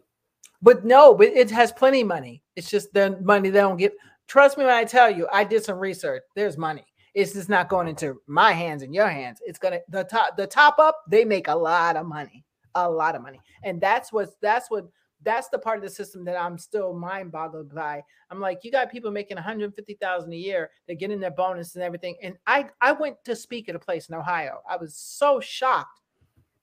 But no, but it has plenty of money. It's just the money they don't get. Trust me when I tell you, I did some research. There's money. It's just not going into my hands and your hands. It's gonna the top the top up. They make a lot of money, a lot of money, and that's what that's what that's the part of the system that I'm still mind boggled by. I'm like, you got people making 150,000 a year. They're getting their bonus and everything. And I I went to speak at a place in Ohio. I was so shocked.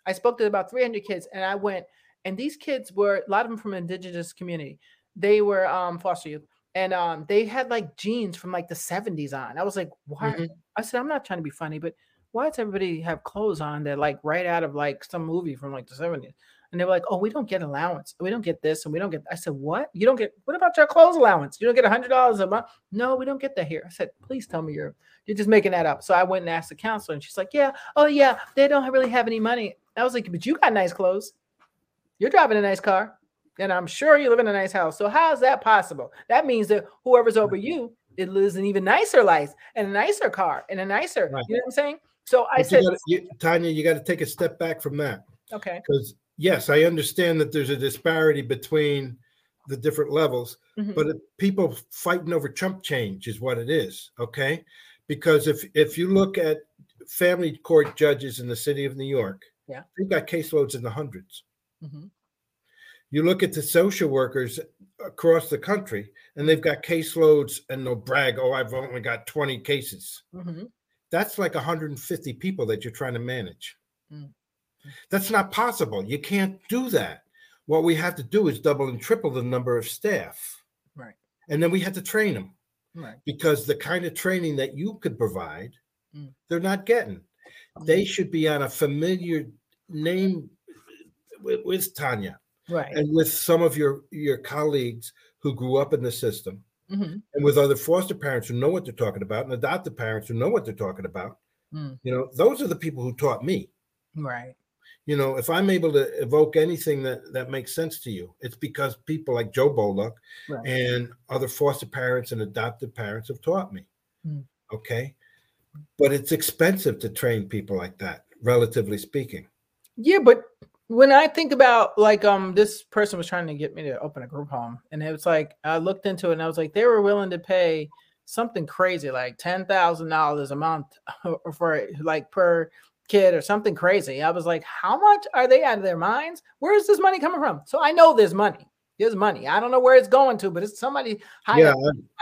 I spoke to about 300 kids, and I went and these kids were a lot of them from indigenous community they were um foster youth and um they had like jeans from like the 70s on i was like why Mhm. i said i'm not trying to be funny but why does everybody have clothes on that like right out of like some movie from like the 70s and they were like oh we don't get allowance we don't get this and we don't get i said what you don't get what about your clothes allowance you don't get a hundred dollars a month no we don't get that here i said please tell me you're you're just making that up so i went and asked the counselor and she's like yeah oh yeah they don't really have any money i was like but you got nice clothes you're driving a nice car, and I'm sure you live in a nice house. So how is that possible? That means that whoever's over you, it lives an even nicer life and a nicer car and a nicer. Right. You know what I'm saying? So I But said, you gotta, you, Tanya, you got to take a step back from that okay, because yes, I understand that there's a disparity between the different levels, mhm, but people fighting over chump change is what it is. Okay, because if if you look at family court judges in the city of New York, Yeah. they've got caseloads in the hundreds. mhm, You look at the social workers across the country, and they've got caseloads, and they'll brag, "Oh, I've only got 20 cases." mhm. That's like 150 people that you're trying to manage. Mm. That's not possible. You can't do that. What we have to do is double and triple the number of staff. Right. And then we have to train them right, because the kind of training that you could provide, Mm. they're not getting. They should be on a familiar name with, with Tanya right, and with some of your your colleagues who grew up in the system Mhm. and with other foster parents who know what they're talking about and adopted parents who know what they're talking about. Mm. You know, those are the people who taught me. Right. You know, if I'm able to evoke anything that that makes sense to you, it's because people like Joe Boluk Right. and other foster parents and adopted parents have taught me. Mm. Okay. But it's expensive to train people like that, relatively speaking. Yeah, but when I think about like um this person was trying to get me to open a group home, and it was like I looked into it and I was like they were willing to pay something crazy like ten thousand dollars a month for like per kid or something crazy. I was like, how much are they out of their minds? Where is this money coming from? So I know there's money. There's money. I don't know where it's going to, but it's somebody high Yeah,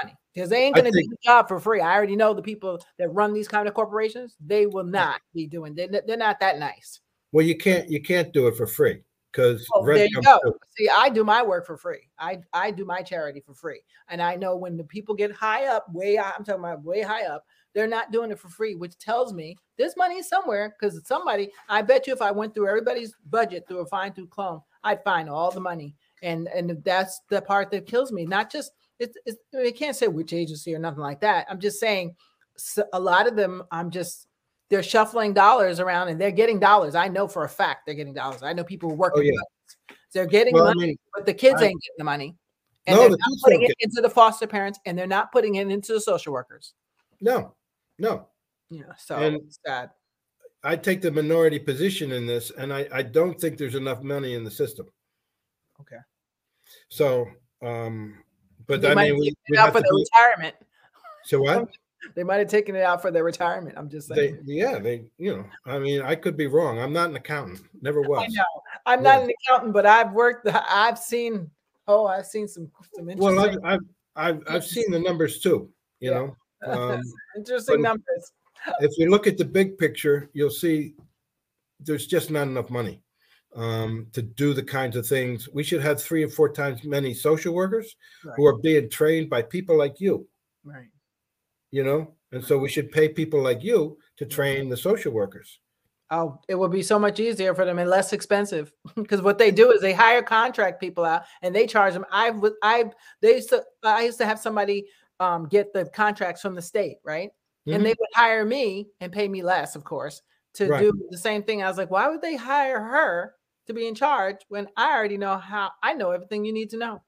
money because they ain't going to do the job for free. I already know the people that run these kind of corporations. They will not be doing. They're, they're not that nice. Well, you can't you can't do it for free because Oh, there you go. See, I do my work for free. I I do my charity for free, and I know when the people get high up, way I'm talking about way high up, they're not doing it for free, which tells me this money is somewhere because somebody. I bet you if I went through everybody's budget through a fine tooth comb, I'd find all the money, and and that's the part that kills me. Not just it's, it's I can't say which agency or nothing like that. I'm just saying a lot of them. I'm just they're shuffling dollars around and they're getting dollars. I know for a fact they're getting dollars. I know people who work. Oh, yeah. They're getting Well, I money, mean, but the kids I- ain't getting the money. And No, they're the not kids putting it into the foster parents and they're not putting it into the social workers. no, no. Yeah. So And- sad. I take the minority position in this, and I, I don't think there's enough money in the system. Okay. So, um, but They I mean, we, we out have for to their retirement. so what? They might have taken it out for their retirement. I'm just They, saying. yeah, they, you know, I mean, I could be wrong. I'm not an accountant, never was. I know. I'm not an accountant, but I've worked. I've seen. Oh, I've seen some some Well, I've, I've, I've, I've seen the numbers too. You Yeah. know, um, interesting numbers. if you look at the big picture, you'll see there's just not enough money um, to do the kinds of things. We should have three or four times many social workers who are being trained by people like you. Right. You know, and so we should pay people like you to train the social workers. Oh, it would be so much easier for them and less expensive because what they do is they hire contract people out and they charge them. I've I they used to I used to have somebody um, get the contracts from the state, right? Mhm. And they would hire me and pay me less, of course, to Right. do the same thing. I was like, why would they hire her to be in charge when I already know how I know everything you need to know?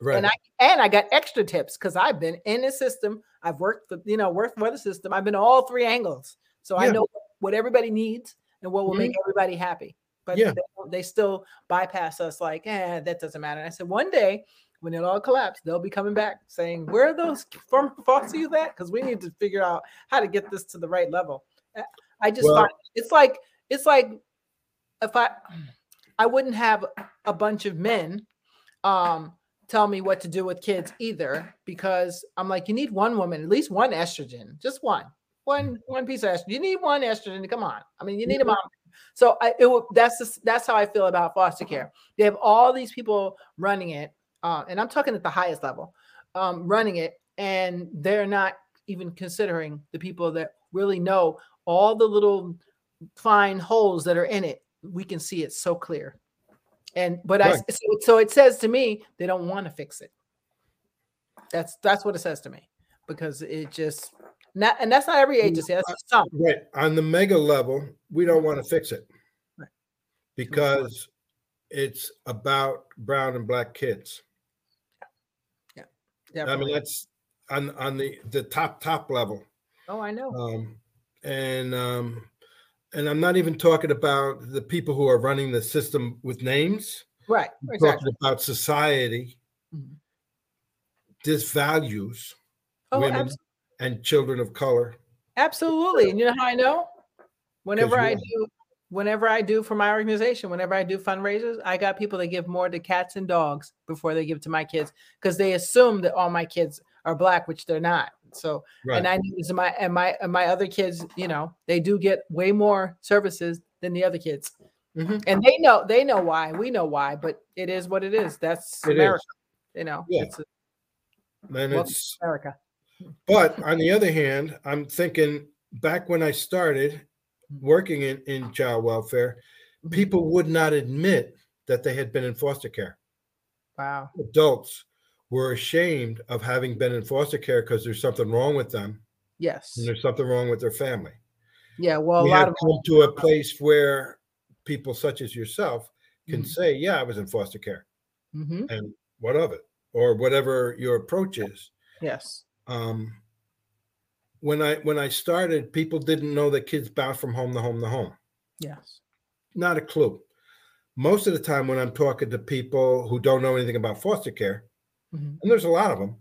right. And I and I got extra tips because I've been in the system. I've worked for you know worked for the system. I've been all three angles, so I know what everybody needs and what will make everybody happy. But Yeah. they, they still bypass us like, eh, that doesn't matter. And I said one day when it all collapsed, they'll be coming back saying, where are those former foster youth at? Because we need to figure out how to get this to the right level. I just Well- find it's like it's like if I I wouldn't have a bunch of men um tell me what to do with kids either because I'm like, you need one woman, at least one estrogen, just one, one, one piece of estrogen. You need one estrogen. Come on. I mean, you need a mom. So I, it will, that's the, that's how I feel about foster care. They have all these people running it, uh, and I'm talking at the highest level, um, running it, and they're not even considering the people that really know all the little fine holes that are in it. We can see it so clear. And but I so, so it says to me they don't want to fix it. That's that's what it says to me because it just not and that's not every agency. That's some. Right. On the mega level, we don't want to fix it Right. because it's about brown and black kids. I mean, that's on on the the top top level. oh, I know. Um, and um, and I'm not even talking about the people who are running the system with names. right. I'm Exactly. talking about society Mhm. disvalues Oh, women and children of color. absolutely. And you know how I know? Whenever I do, whenever I do for my organization, whenever I do fundraisers, I got people that give more to cats and dogs before they give to my kids because they assume that all my kids are black, which they're not. So Right. and I notice my and my and my other kids, you know, they do get way more services than the other kids, Mhm. and they know they know why. We know why, but it is what it is. That's It is. America. You know, Yeah. it's and welcome it's America. but on the other hand, I'm thinking back when I started working in, in child welfare, Mhm. people would not admit that they had been in foster care. Wow. Adults were ashamed of having been in foster care because there's something wrong with them Yes. and there's something wrong with their family. Yeah. Well, a we lot have of come to a place where people such as yourself can Mhm. say, "Yeah, I was in foster care," Mhm. and what of it, or whatever your approach is. Yes. Um, when I when I started, people didn't know that kids bounce from home to home to home. Yes. Not a clue. Most of the time, when I'm talking to people who don't know anything about foster care, Mhm. and there's a lot of them,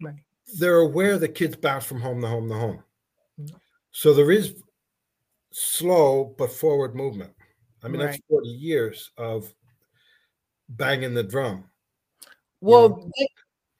Right. they're aware that kids bounce from home to home to home. Mhm. So there is slow but forward movement. I mean, that's 40 years of banging the drum. Well, they-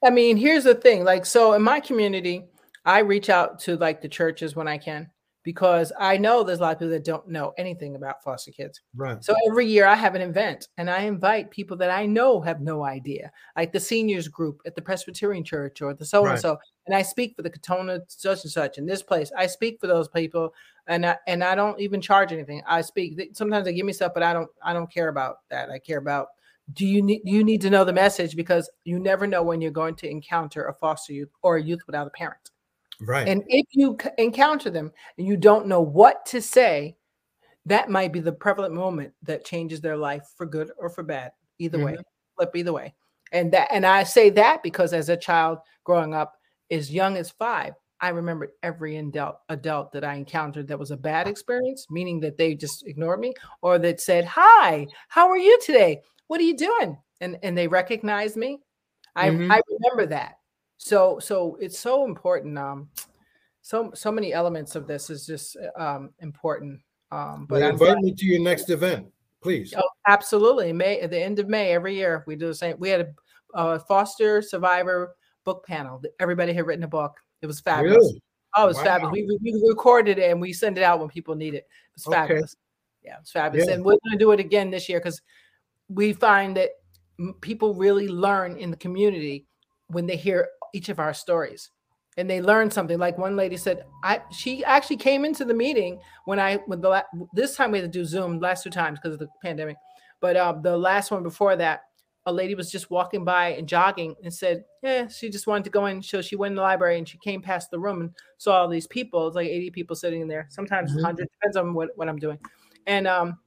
I mean, here's the thing. Like, so in my community, I reach out to like the churches when I can because I know there's a lot of people that don't know anything about foster kids. Right. So every year I have an event and I invite people that I know have no idea, like the seniors group at the Presbyterian Church or the so and so. And I speak for the Katona such and such in this place. I speak for those people and I and I don't even charge anything. I speak sometimes they give me stuff, but I don't I don't care about that. I care about do you need you need to know the message because you never know when you're going to encounter a foster youth or a youth without a parent. Right. And if you c- encounter them and you don't know what to say, that might be the prevalent moment that changes their life for good or for bad. Either way, flip either way. And that and I say that because as a child growing up as young as five, I remembered every adult adult that I encountered that was a bad experience, meaning that they just ignored me or that said, Hi, how are you today? What are you doing? And and they recognized me. I, Mhm. I remember that. So so it's so important. Um so so many elements of this is just um important. Um but Well, invite me to your next event, please. Oh, absolutely. May at the end of May every year we do the same. We had a, a foster survivor book panel. Everybody had written a book. It was fabulous. Really? Oh, it was Wow. fabulous. We, we recorded it and we send it out when people need it. It was Okay. fabulous. Yeah, it's fabulous. Yeah. And we're going to do it again this year because we find that people really learn in the community when they hear each of our stories. And they learn something. Like one lady said i she actually came into the meeting when i when the la- this time we had to do zoom last two times because of the pandemic. But um, the last one before that a lady was just walking by and jogging and said yeah she just wanted to go in. So she went in the library and she came past the room and saw all these people. It's like 80 people sitting in there. Sometimes Mhm. 100 depends on what, what i'm doing. And um,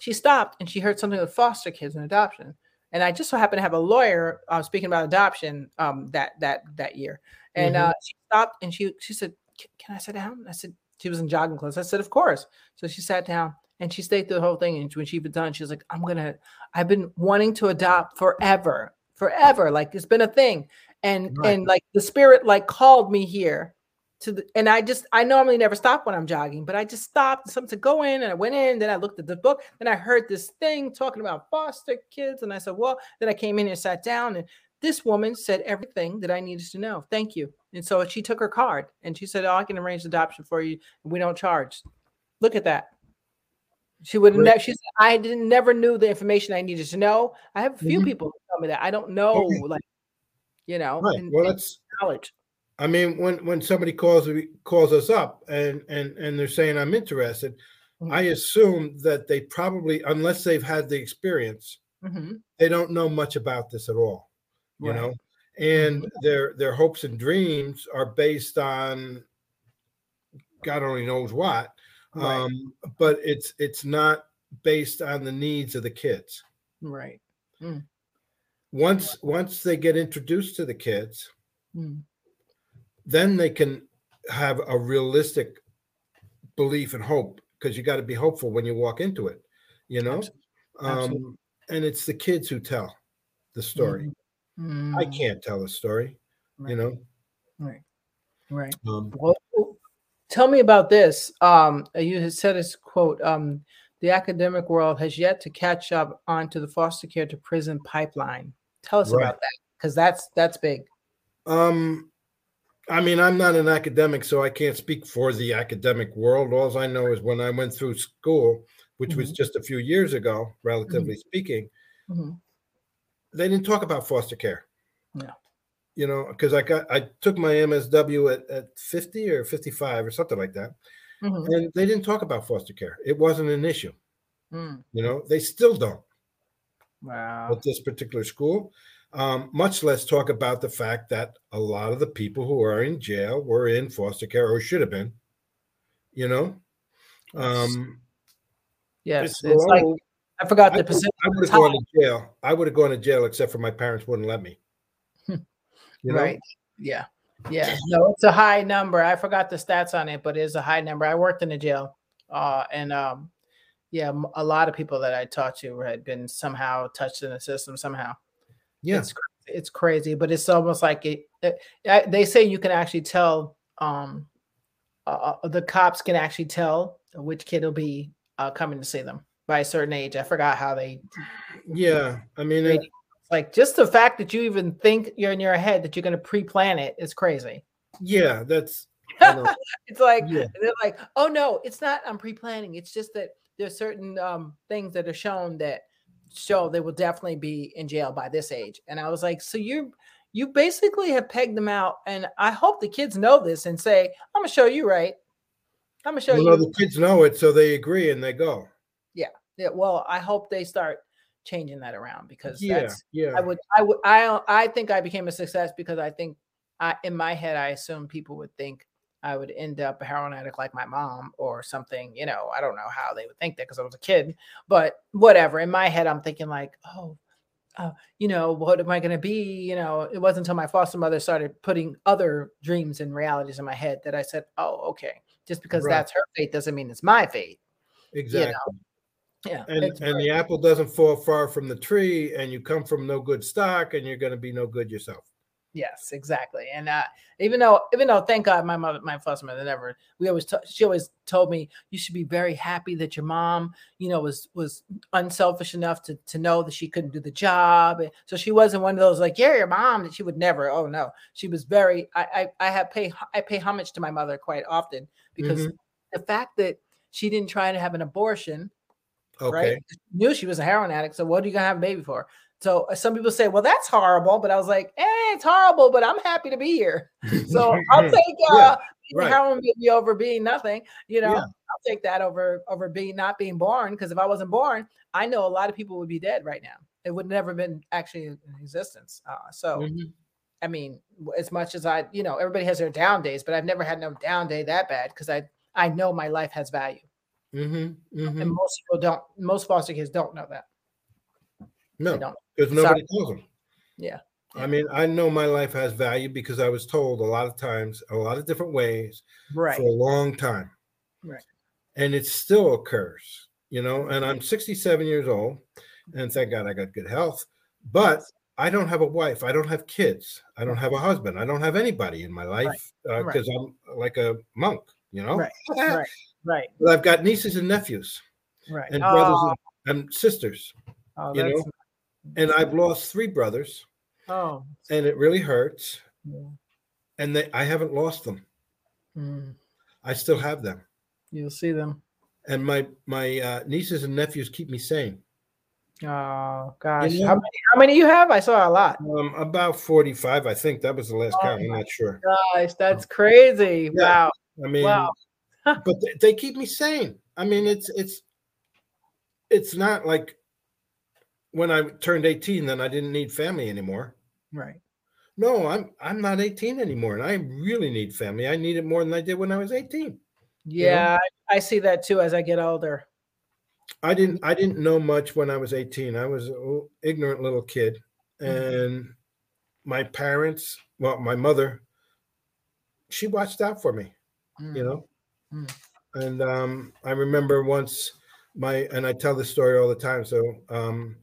she stopped and she heard something with foster kids and adoption and I just so happened to have a lawyer uh, speaking about adoption um, that that that year, and Mhm. uh, she stopped and she she said, "Can can I sit down?" I said she was in jogging clothes. I said, "Of course." So she sat down and she stayed through the whole thing. And when she was done, she was like, "I'm gonna. I've been wanting to adopt forever, forever. Like it's been a thing." And Right. and like the spirit like called me here to the and I just I normally never stop when I'm jogging, but I just stopped something to go in and I went in, then I looked at the book, then I heard this thing talking about foster kids, and I said, Well, then I came in and sat down, and this woman said everything that I needed to know. Thank you. And so she took her card and she said, Oh, I can arrange adoption for you, we don't charge. Look at that. She would never, she said, I didn't never knew the information I needed to know. I have a few Mhm. people tell me that. I don't know, Okay. like, you know, Right. Well, that's knowledge. I mean, when when somebody calls calls us up and and and they're saying I'm interested, Mhm. I assume that they probably, unless they've had the experience, Mhm. they don't know much about this at all. You Right. know, and their their hopes and dreams are based on God only knows what. Right. Um, but it's it's not based on the needs of the kids. Right. Once once they get introduced to the kids, Mm. Then they can have a realistic belief and hope because you got to be hopeful when you walk into it you know absolutely. um and it's the kids who tell the story i Mm. can't tell a story Right. you know Right. Right. um, Well, tell me about this. Um, you had said this quote. Um, the academic world has yet to catch up onto the foster care to prison pipeline. Tell us Right. about that because that's that's big. um i mean i'm not an academic so i can't speak for the academic world all i know is when i went through school which was just a few years ago relatively speaking Mhm. they didn't talk about foster care No. you know because i got i took my msw at, at 50 or 55 or something like that Mhm. and they didn't talk about foster care it wasn't an issue Mm. you know they still don't Wow. at this particular school um, much less talk about the fact that a lot of the people who are in jail were in foster care or should have been. You know, um, yes, it's, it's like I forgot the I, I would have gone to jail. I would have gone to jail, except for my parents wouldn't let me. you know? Right. Yeah. Yeah. No, it's a high number. I forgot the stats on it, but it's a high number. I worked in a jail, uh, and um, yeah, a lot of people that I talked to had been somehow touched in the system somehow. Yeah, it's, it's crazy, but it's almost like it, it, They say you can actually tell. Um, uh, uh, the cops can actually tell which kid will be uh, coming to see them by a certain age. I forgot how they. Yeah, I mean, it, like just the fact that you even think you're in your head that you're going to pre-plan it is crazy. Yeah, that's. it's like yeah. they're like, oh no, it's not. I'm pre-planning. It's just that there's certain um, things that are shown that show they will definitely be in jail by this age. And I was like, so you you basically have pegged them out, and I hope the kids know this and say, I'm gonna show you right. I'm gonna show well, you. No, the kids know it, so they agree and they go. Yeah, yeah. Well, I hope they start changing that around because yeah, that's yeah. I would I would I I think I became a success because I think I in my head I assume people would think I would end up a heroin addict like my mom or something. You know, I don't know how they would think that because I was a kid, but whatever. In my head, I'm thinking like, oh, uh, you know, what am I going to be? You know, it wasn't until my foster mother started putting other dreams and realities in my head that I said, oh, okay, just because right. that's her fate doesn't mean it's my fate. Exactly. You know? Yeah. And, and the apple doesn't fall far from the tree, and you come from no good stock, and you're going to be no good yourself. Yes, exactly. And uh, even though, even though, thank God, my mother, my foster mother never. We always, t- she always told me you should be very happy that your mom, you know, was was unselfish enough to to know that she couldn't do the job. And so she wasn't one of those like, yeah, your mom. That she would never. Oh no, she was very. I I, I have pay I pay homage to my mother quite often because mm-hmm. the fact that she didn't try to have an abortion. Okay. Right? Knew she was a heroin addict. So what are you gonna have a baby for? So uh, some people say, well, that's horrible. But I was like, eh, it's horrible, but I'm happy to be here. So I'll take uh yeah, right. heroin baby over being nothing. You know, yeah. I'll take that over over being not being born. Because if I wasn't born, I know a lot of people would be dead right now. It would never have been actually in existence. Uh, so mm-hmm. I mean, as much as I, you know, everybody has their down days, but I've never had no down day that bad because I I know my life has value. Mm-hmm, mm-hmm. And most people don't. Most foster kids don't know that. No, because nobody Sorry. tells them. Yeah. I mean, I know my life has value because I was told a lot of times, a lot of different ways, right. for a long time. Right. And it still occurs, you know. And I'm 67 years old, and thank God I got good health. But I don't have a wife. I don't have kids. I don't have a husband. I don't have anybody in my life because right. uh, right. I'm like a monk, you know. Right. right. Right. But I've got nieces and nephews, right, and brothers oh. and, and, sisters. Oh, you know, and I've lost three brothers. Oh, and it really hurts. Yeah. And they, I haven't lost them. Mm. I still have them. You'll see them. And my my uh, nieces and nephews keep me sane. Oh gosh, you know, how many? How many you have? I saw a lot. Um, about forty-five, I think. That was the last oh, count. I'm not sure. Gosh, that's crazy! Yeah. Wow. I mean, wow. but they, they keep me sane. I mean, it's it's it's not like when I turned 18, then I didn't need family anymore. Right. No, I'm I'm not 18 anymore, and I really need family. I need it more than I did when I was 18. Yeah, you know? I, I see that too as I get older. I didn't I didn't know much when I was 18. I was an ignorant little kid, mm-hmm. and mm-hmm. my parents, well, my mother, she watched out for me, mm-hmm. you know. Mm-hmm. And um, I remember once my and I tell this story all the time. So um,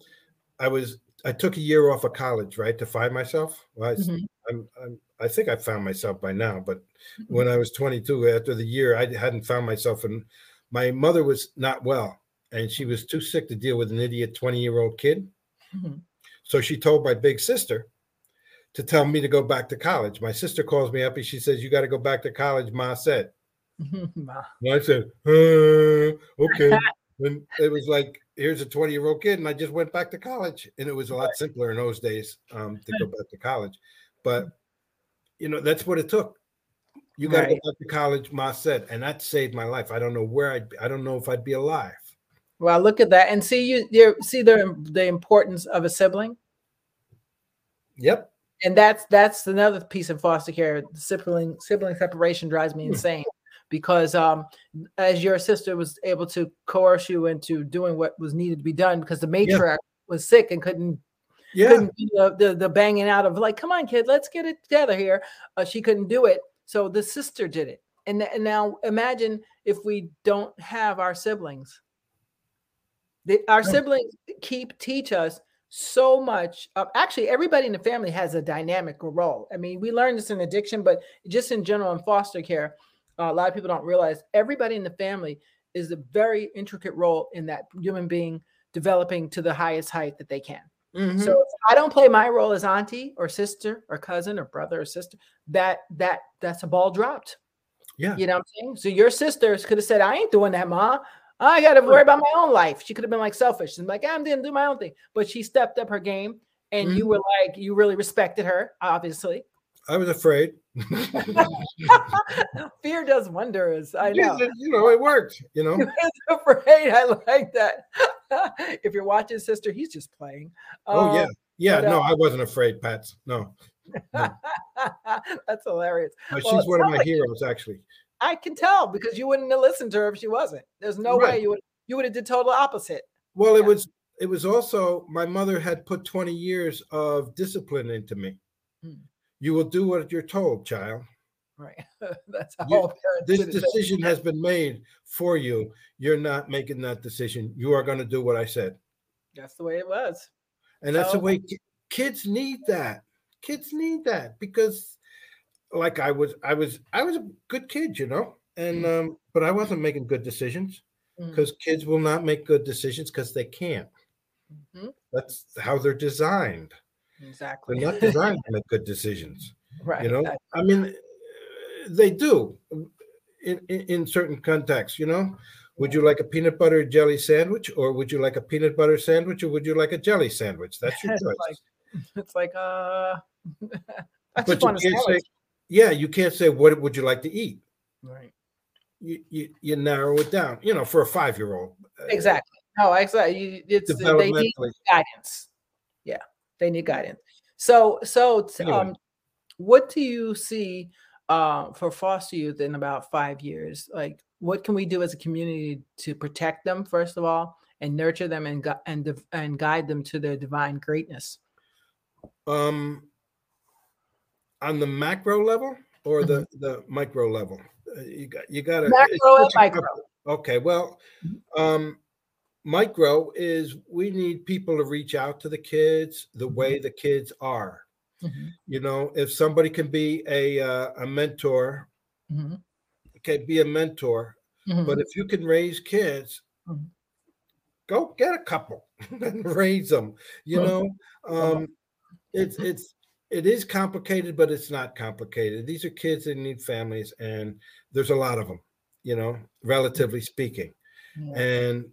I was I took a year off of college, right, to find myself. Well, I, mm-hmm. I'm, I'm, i think I found myself by now, but mm-hmm. when I was 22, after the year, I hadn't found myself, and my mother was not well, and she was too sick to deal with an idiot 20 year old kid. Mm-hmm. So she told my big sister to tell me to go back to college. My sister calls me up and she says, "You got to go back to college." Ma said. and I said, uh, "Okay." and it was like here's a 20 year old kid and i just went back to college. And it was a lot simpler in those days um, to go back to college. But you know that's what it took. You got to right. go back to college ma said and that saved my life. I don't know where i'd be, i don't know if i'd be alive. Well look at that and see you you see the the importance of a sibling? Yep. And that's that's another piece of foster care. Sibling sibling separation drives me Hmm. insane because um as your sister was able to coerce you into doing what was needed to be done because the matriarch was sick and couldn't Yeah. couldn't do the, the the banging out of like, come on, kid, let's get it together here. Uh, she couldn't do it, so the sister did it. And, and now imagine if we don't have our siblings. The, our siblings keep teach us so much. Of, actually, everybody in the family has a dynamic role. I mean, we learn this in addiction, but just in general in foster care, uh, a lot of people don't realize everybody in the family is a very intricate role in that human being developing to the highest height that they can. Mhm. So if I don't play my role as auntie or sister or cousin or brother or sister, that that that's a ball dropped. Yeah. You know what I'm saying? So your sisters could have said, I ain't doing that, ma. I gotta worry about my own life. She could have been like selfish and like, I'm gonna do my own thing. But she stepped up her game and you were like, you really respected her, obviously. I was afraid. Fear does wonders. I know. You know, it worked. You know. Afraid. I like that. if you're watching Sister, he's just playing. Oh yeah. Um, Yeah. but, No, uh, I wasn't afraid, Pats. No. That's hilarious. But Well, she's one of my like you- heroes, actually. I can tell because you wouldn't have listened to her if she wasn't. There's no way you would you would have did total opposite. Well, it Yeah. was it was also my mother had put 20 years of discipline into me. Hmm. You will do what you're told, child. Right. That's how You- This decision has been made for you. You're not making that decision. You are going to do what I said. That's the way it was. And that's the way kids need that. Kids need that because like I was I was I was a good kid, you know. And um but I wasn't making good decisions Mm. because kids will not make good decisions because they can't. Mhm. That's how they're designed. Exactly. They're not designed to make good decisions. right. You know, exactly. I mean, uh, they do in, in, in certain contexts. You know, would you like a peanut butter jelly sandwich, or would you like a peanut butter sandwich, or would you like a jelly sandwich? That's your It's choice. like it's like uh but you can't say, yeah, you can't say what would you like to eat. right. You, you, you narrow it down. You know, for a five year old, Exactly. No, exactly. It's they need guidance. They need guidance. So, so Anyway. um, what do you see uh, for foster youth in about five years? Like, what can we do as a community to protect them first of all, and nurture them and gu- and div- and guide them to their divine greatness? Um, on the macro level or the the micro level, Uh, you got you got to Mm-hmm. Macro and micro. Okay, well, um, micro is we need people to reach out to the kids the way the kids are. Mhm, You know, if somebody can be a uh, a mentor, mhm, can be a mentor, mhm. but if you can raise kids, Mhm. go get a couple and raise them. You know, um, it's it's it is complicated, but it's not complicated. These are kids that need families, and there's a lot of them. You know, relatively speaking. And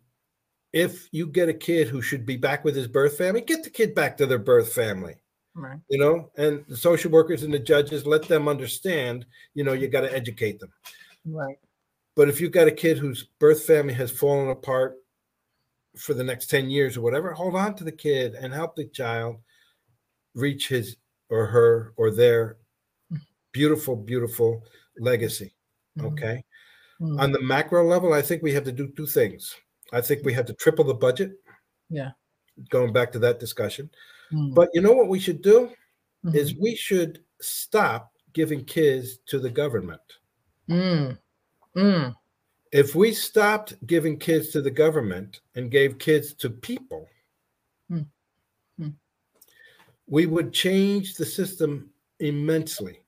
if you get a kid who should be back with his birth family, get the kid back to their birth family. Right. You know, and the social workers and the judges let them understand. You know, you got to educate them. Right. But if you've got a kid whose birth family has fallen apart for the next 10 years or whatever, hold on to the kid and help the child reach his or her or their beautiful, beautiful legacy. Mhm, Okay. mhm. On the macro level, I think we have to do two things. I think we had to triple the budget. Yeah. Going back to that discussion. Mhm, But you know what we should do mhm. is we should stop giving kids to the government. Mm. Mm. if we stopped giving kids to the government and gave kids to people, Hmm. Hmm. we would change the system immensely.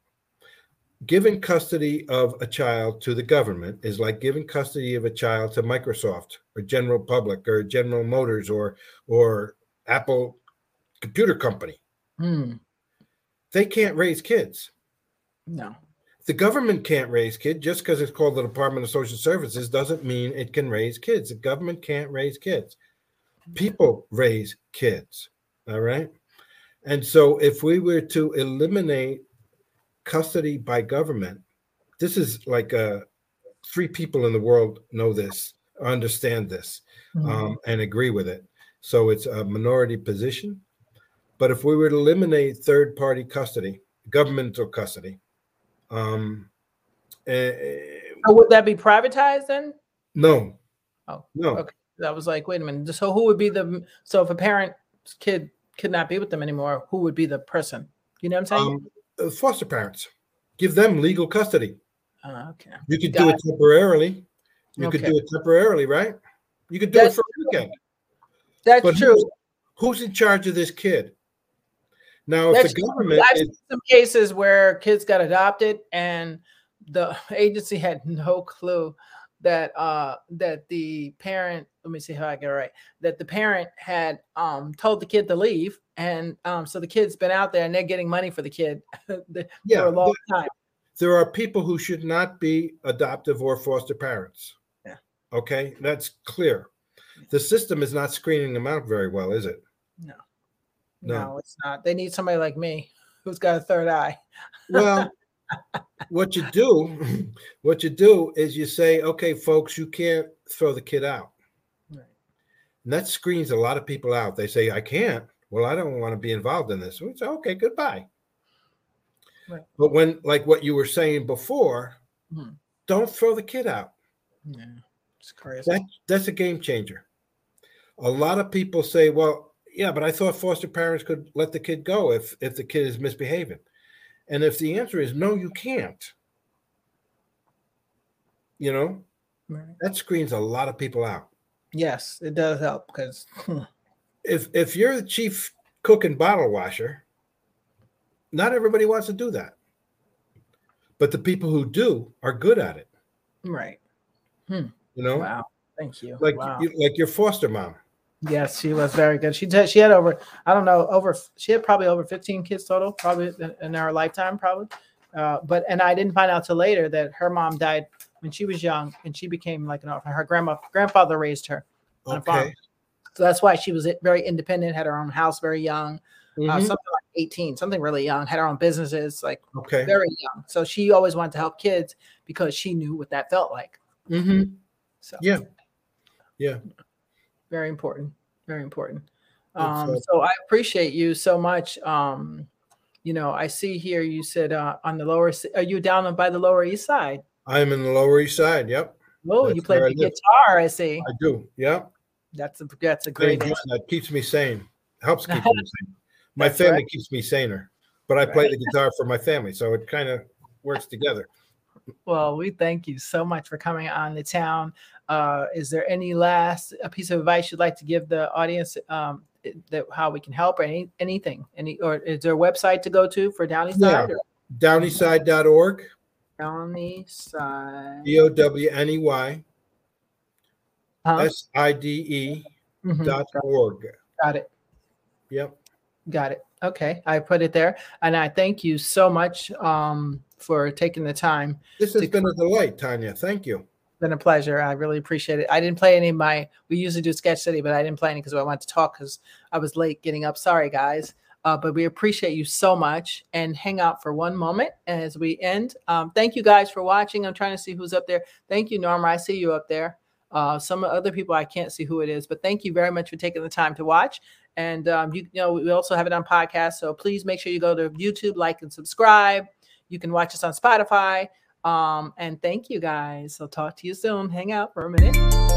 Giving custody of a child to the government is like giving custody of a child to Microsoft or General Public or General Motors or or Apple Computer Company. Mm. They can't raise kids. No. The government can't raise kids just because it's called the Department of Social Services doesn't mean it can raise kids. The government can't raise kids. People raise kids. All right. And so if we were to eliminate custody by government, this is like uh, three people in the world know this, understand this, Mhm. um, and agree with it. So it's a minority position. But if we were to eliminate third party custody, governmental custody, um, uh, would that be privatized then? No. Oh, no. Okay. That was like, wait a minute. So who would be the so if a parent kid could not be with them anymore, who would be the person? You know what I'm saying? Um, foster parents. Give them legal custody. Uh, okay. You could Got do it, it temporarily. You okay. could do it temporarily, right? You could do That's it for a weekend. That's but true. Who's, who's, in charge of this kid? Now, if That's the government I've is, seen some cases where kids got adopted and the agency had no clue that uh that the parent let me see how I get it right that the parent had um told the kid to leave and um so the kid's been out there and they're getting money for the kid yeah, for a long time. There are people who should not be adoptive or foster parents. Yeah. Okay, that's clear. The system is not screening them out very well, is it? No. No, no it's not. They need somebody like me who's got a third eye. Well, what you do, what you do is you say, okay, folks, you can't throw the kid out. Right. And that screens a lot of people out. They say, I can't. Well, I don't want to be involved in this. We say, okay, goodbye. Right. But when, like what you were saying before, mm-hmm. don't throw the kid out. Yeah, it's crazy. That, that's a game changer. A lot of people say, well, yeah, but I thought foster parents could let the kid go if if the kid is misbehaving. And if the answer is no, you can't, you know, right. that screens a lot of people out. Yes, it does help because if if you're the chief cook and bottle washer, not everybody wants to do that. But the people who do are good at it. Right. Hmm. You know? Wow. Thank you. Like wow. you, like your foster mom. Yes, she was very good. She did, she had over I don't know over she had probably over 15 kids total probably in her lifetime probably. Uh, but and I didn't find out till later that her mom died when she was young and she became like an orphan. Her grandma grandfather raised her on okay. a farm. So that's why she was very independent, had her own house very young, uh, mm-hmm. uh, something like 18, something really young, had her own businesses, like okay. very young. So she always wanted to help kids because she knew what that felt like. Mm-hmm. So yeah, yeah very important very important. Um, so i appreciate you so much. Um, you know i see here you said uh, on the lower are you down by the lower east side? I'm in the lower east side yep. Oh you play the I guitar i see. I do yeah that's a that's a great that keeps me sane helps keep me sane. My that's family right. keeps me saner but i play right. the guitar for my family so it kind of works together. Well, we thank you so much for coming on the town. Uh, is there any last a piece of advice you'd like to give the audience um, that how we can help or any anything? Any or is there a website to go to for Downeyside? Yeah. Downeyside.org. Downeyside. D O W N E Y. S I D E mm-hmm. dot org. Got it. Yep. Got it. Okay, I put it there, and I thank you so much. Um, for taking the time. This has been a delight, Tanya. Thank you. Been a pleasure. I really appreciate it. I didn't play any of my. We usually do Sketch City, but I didn't play any because I wanted to talk because I was late getting up. Sorry, guys. Uh, but we appreciate you so much and hang out for one moment as we end. Um, thank you guys for watching. I'm trying to see who's up there. Thank you, Norma. I see you up there. Uh, some other people I can't see who it is, but thank you very much for taking the time to watch. And um, you, you know we also have it on podcast, so please make sure you go to YouTube, like and subscribe. You can watch us on Spotify. Um, and thank you guys. I'll talk to you soon. Hang out for a minute.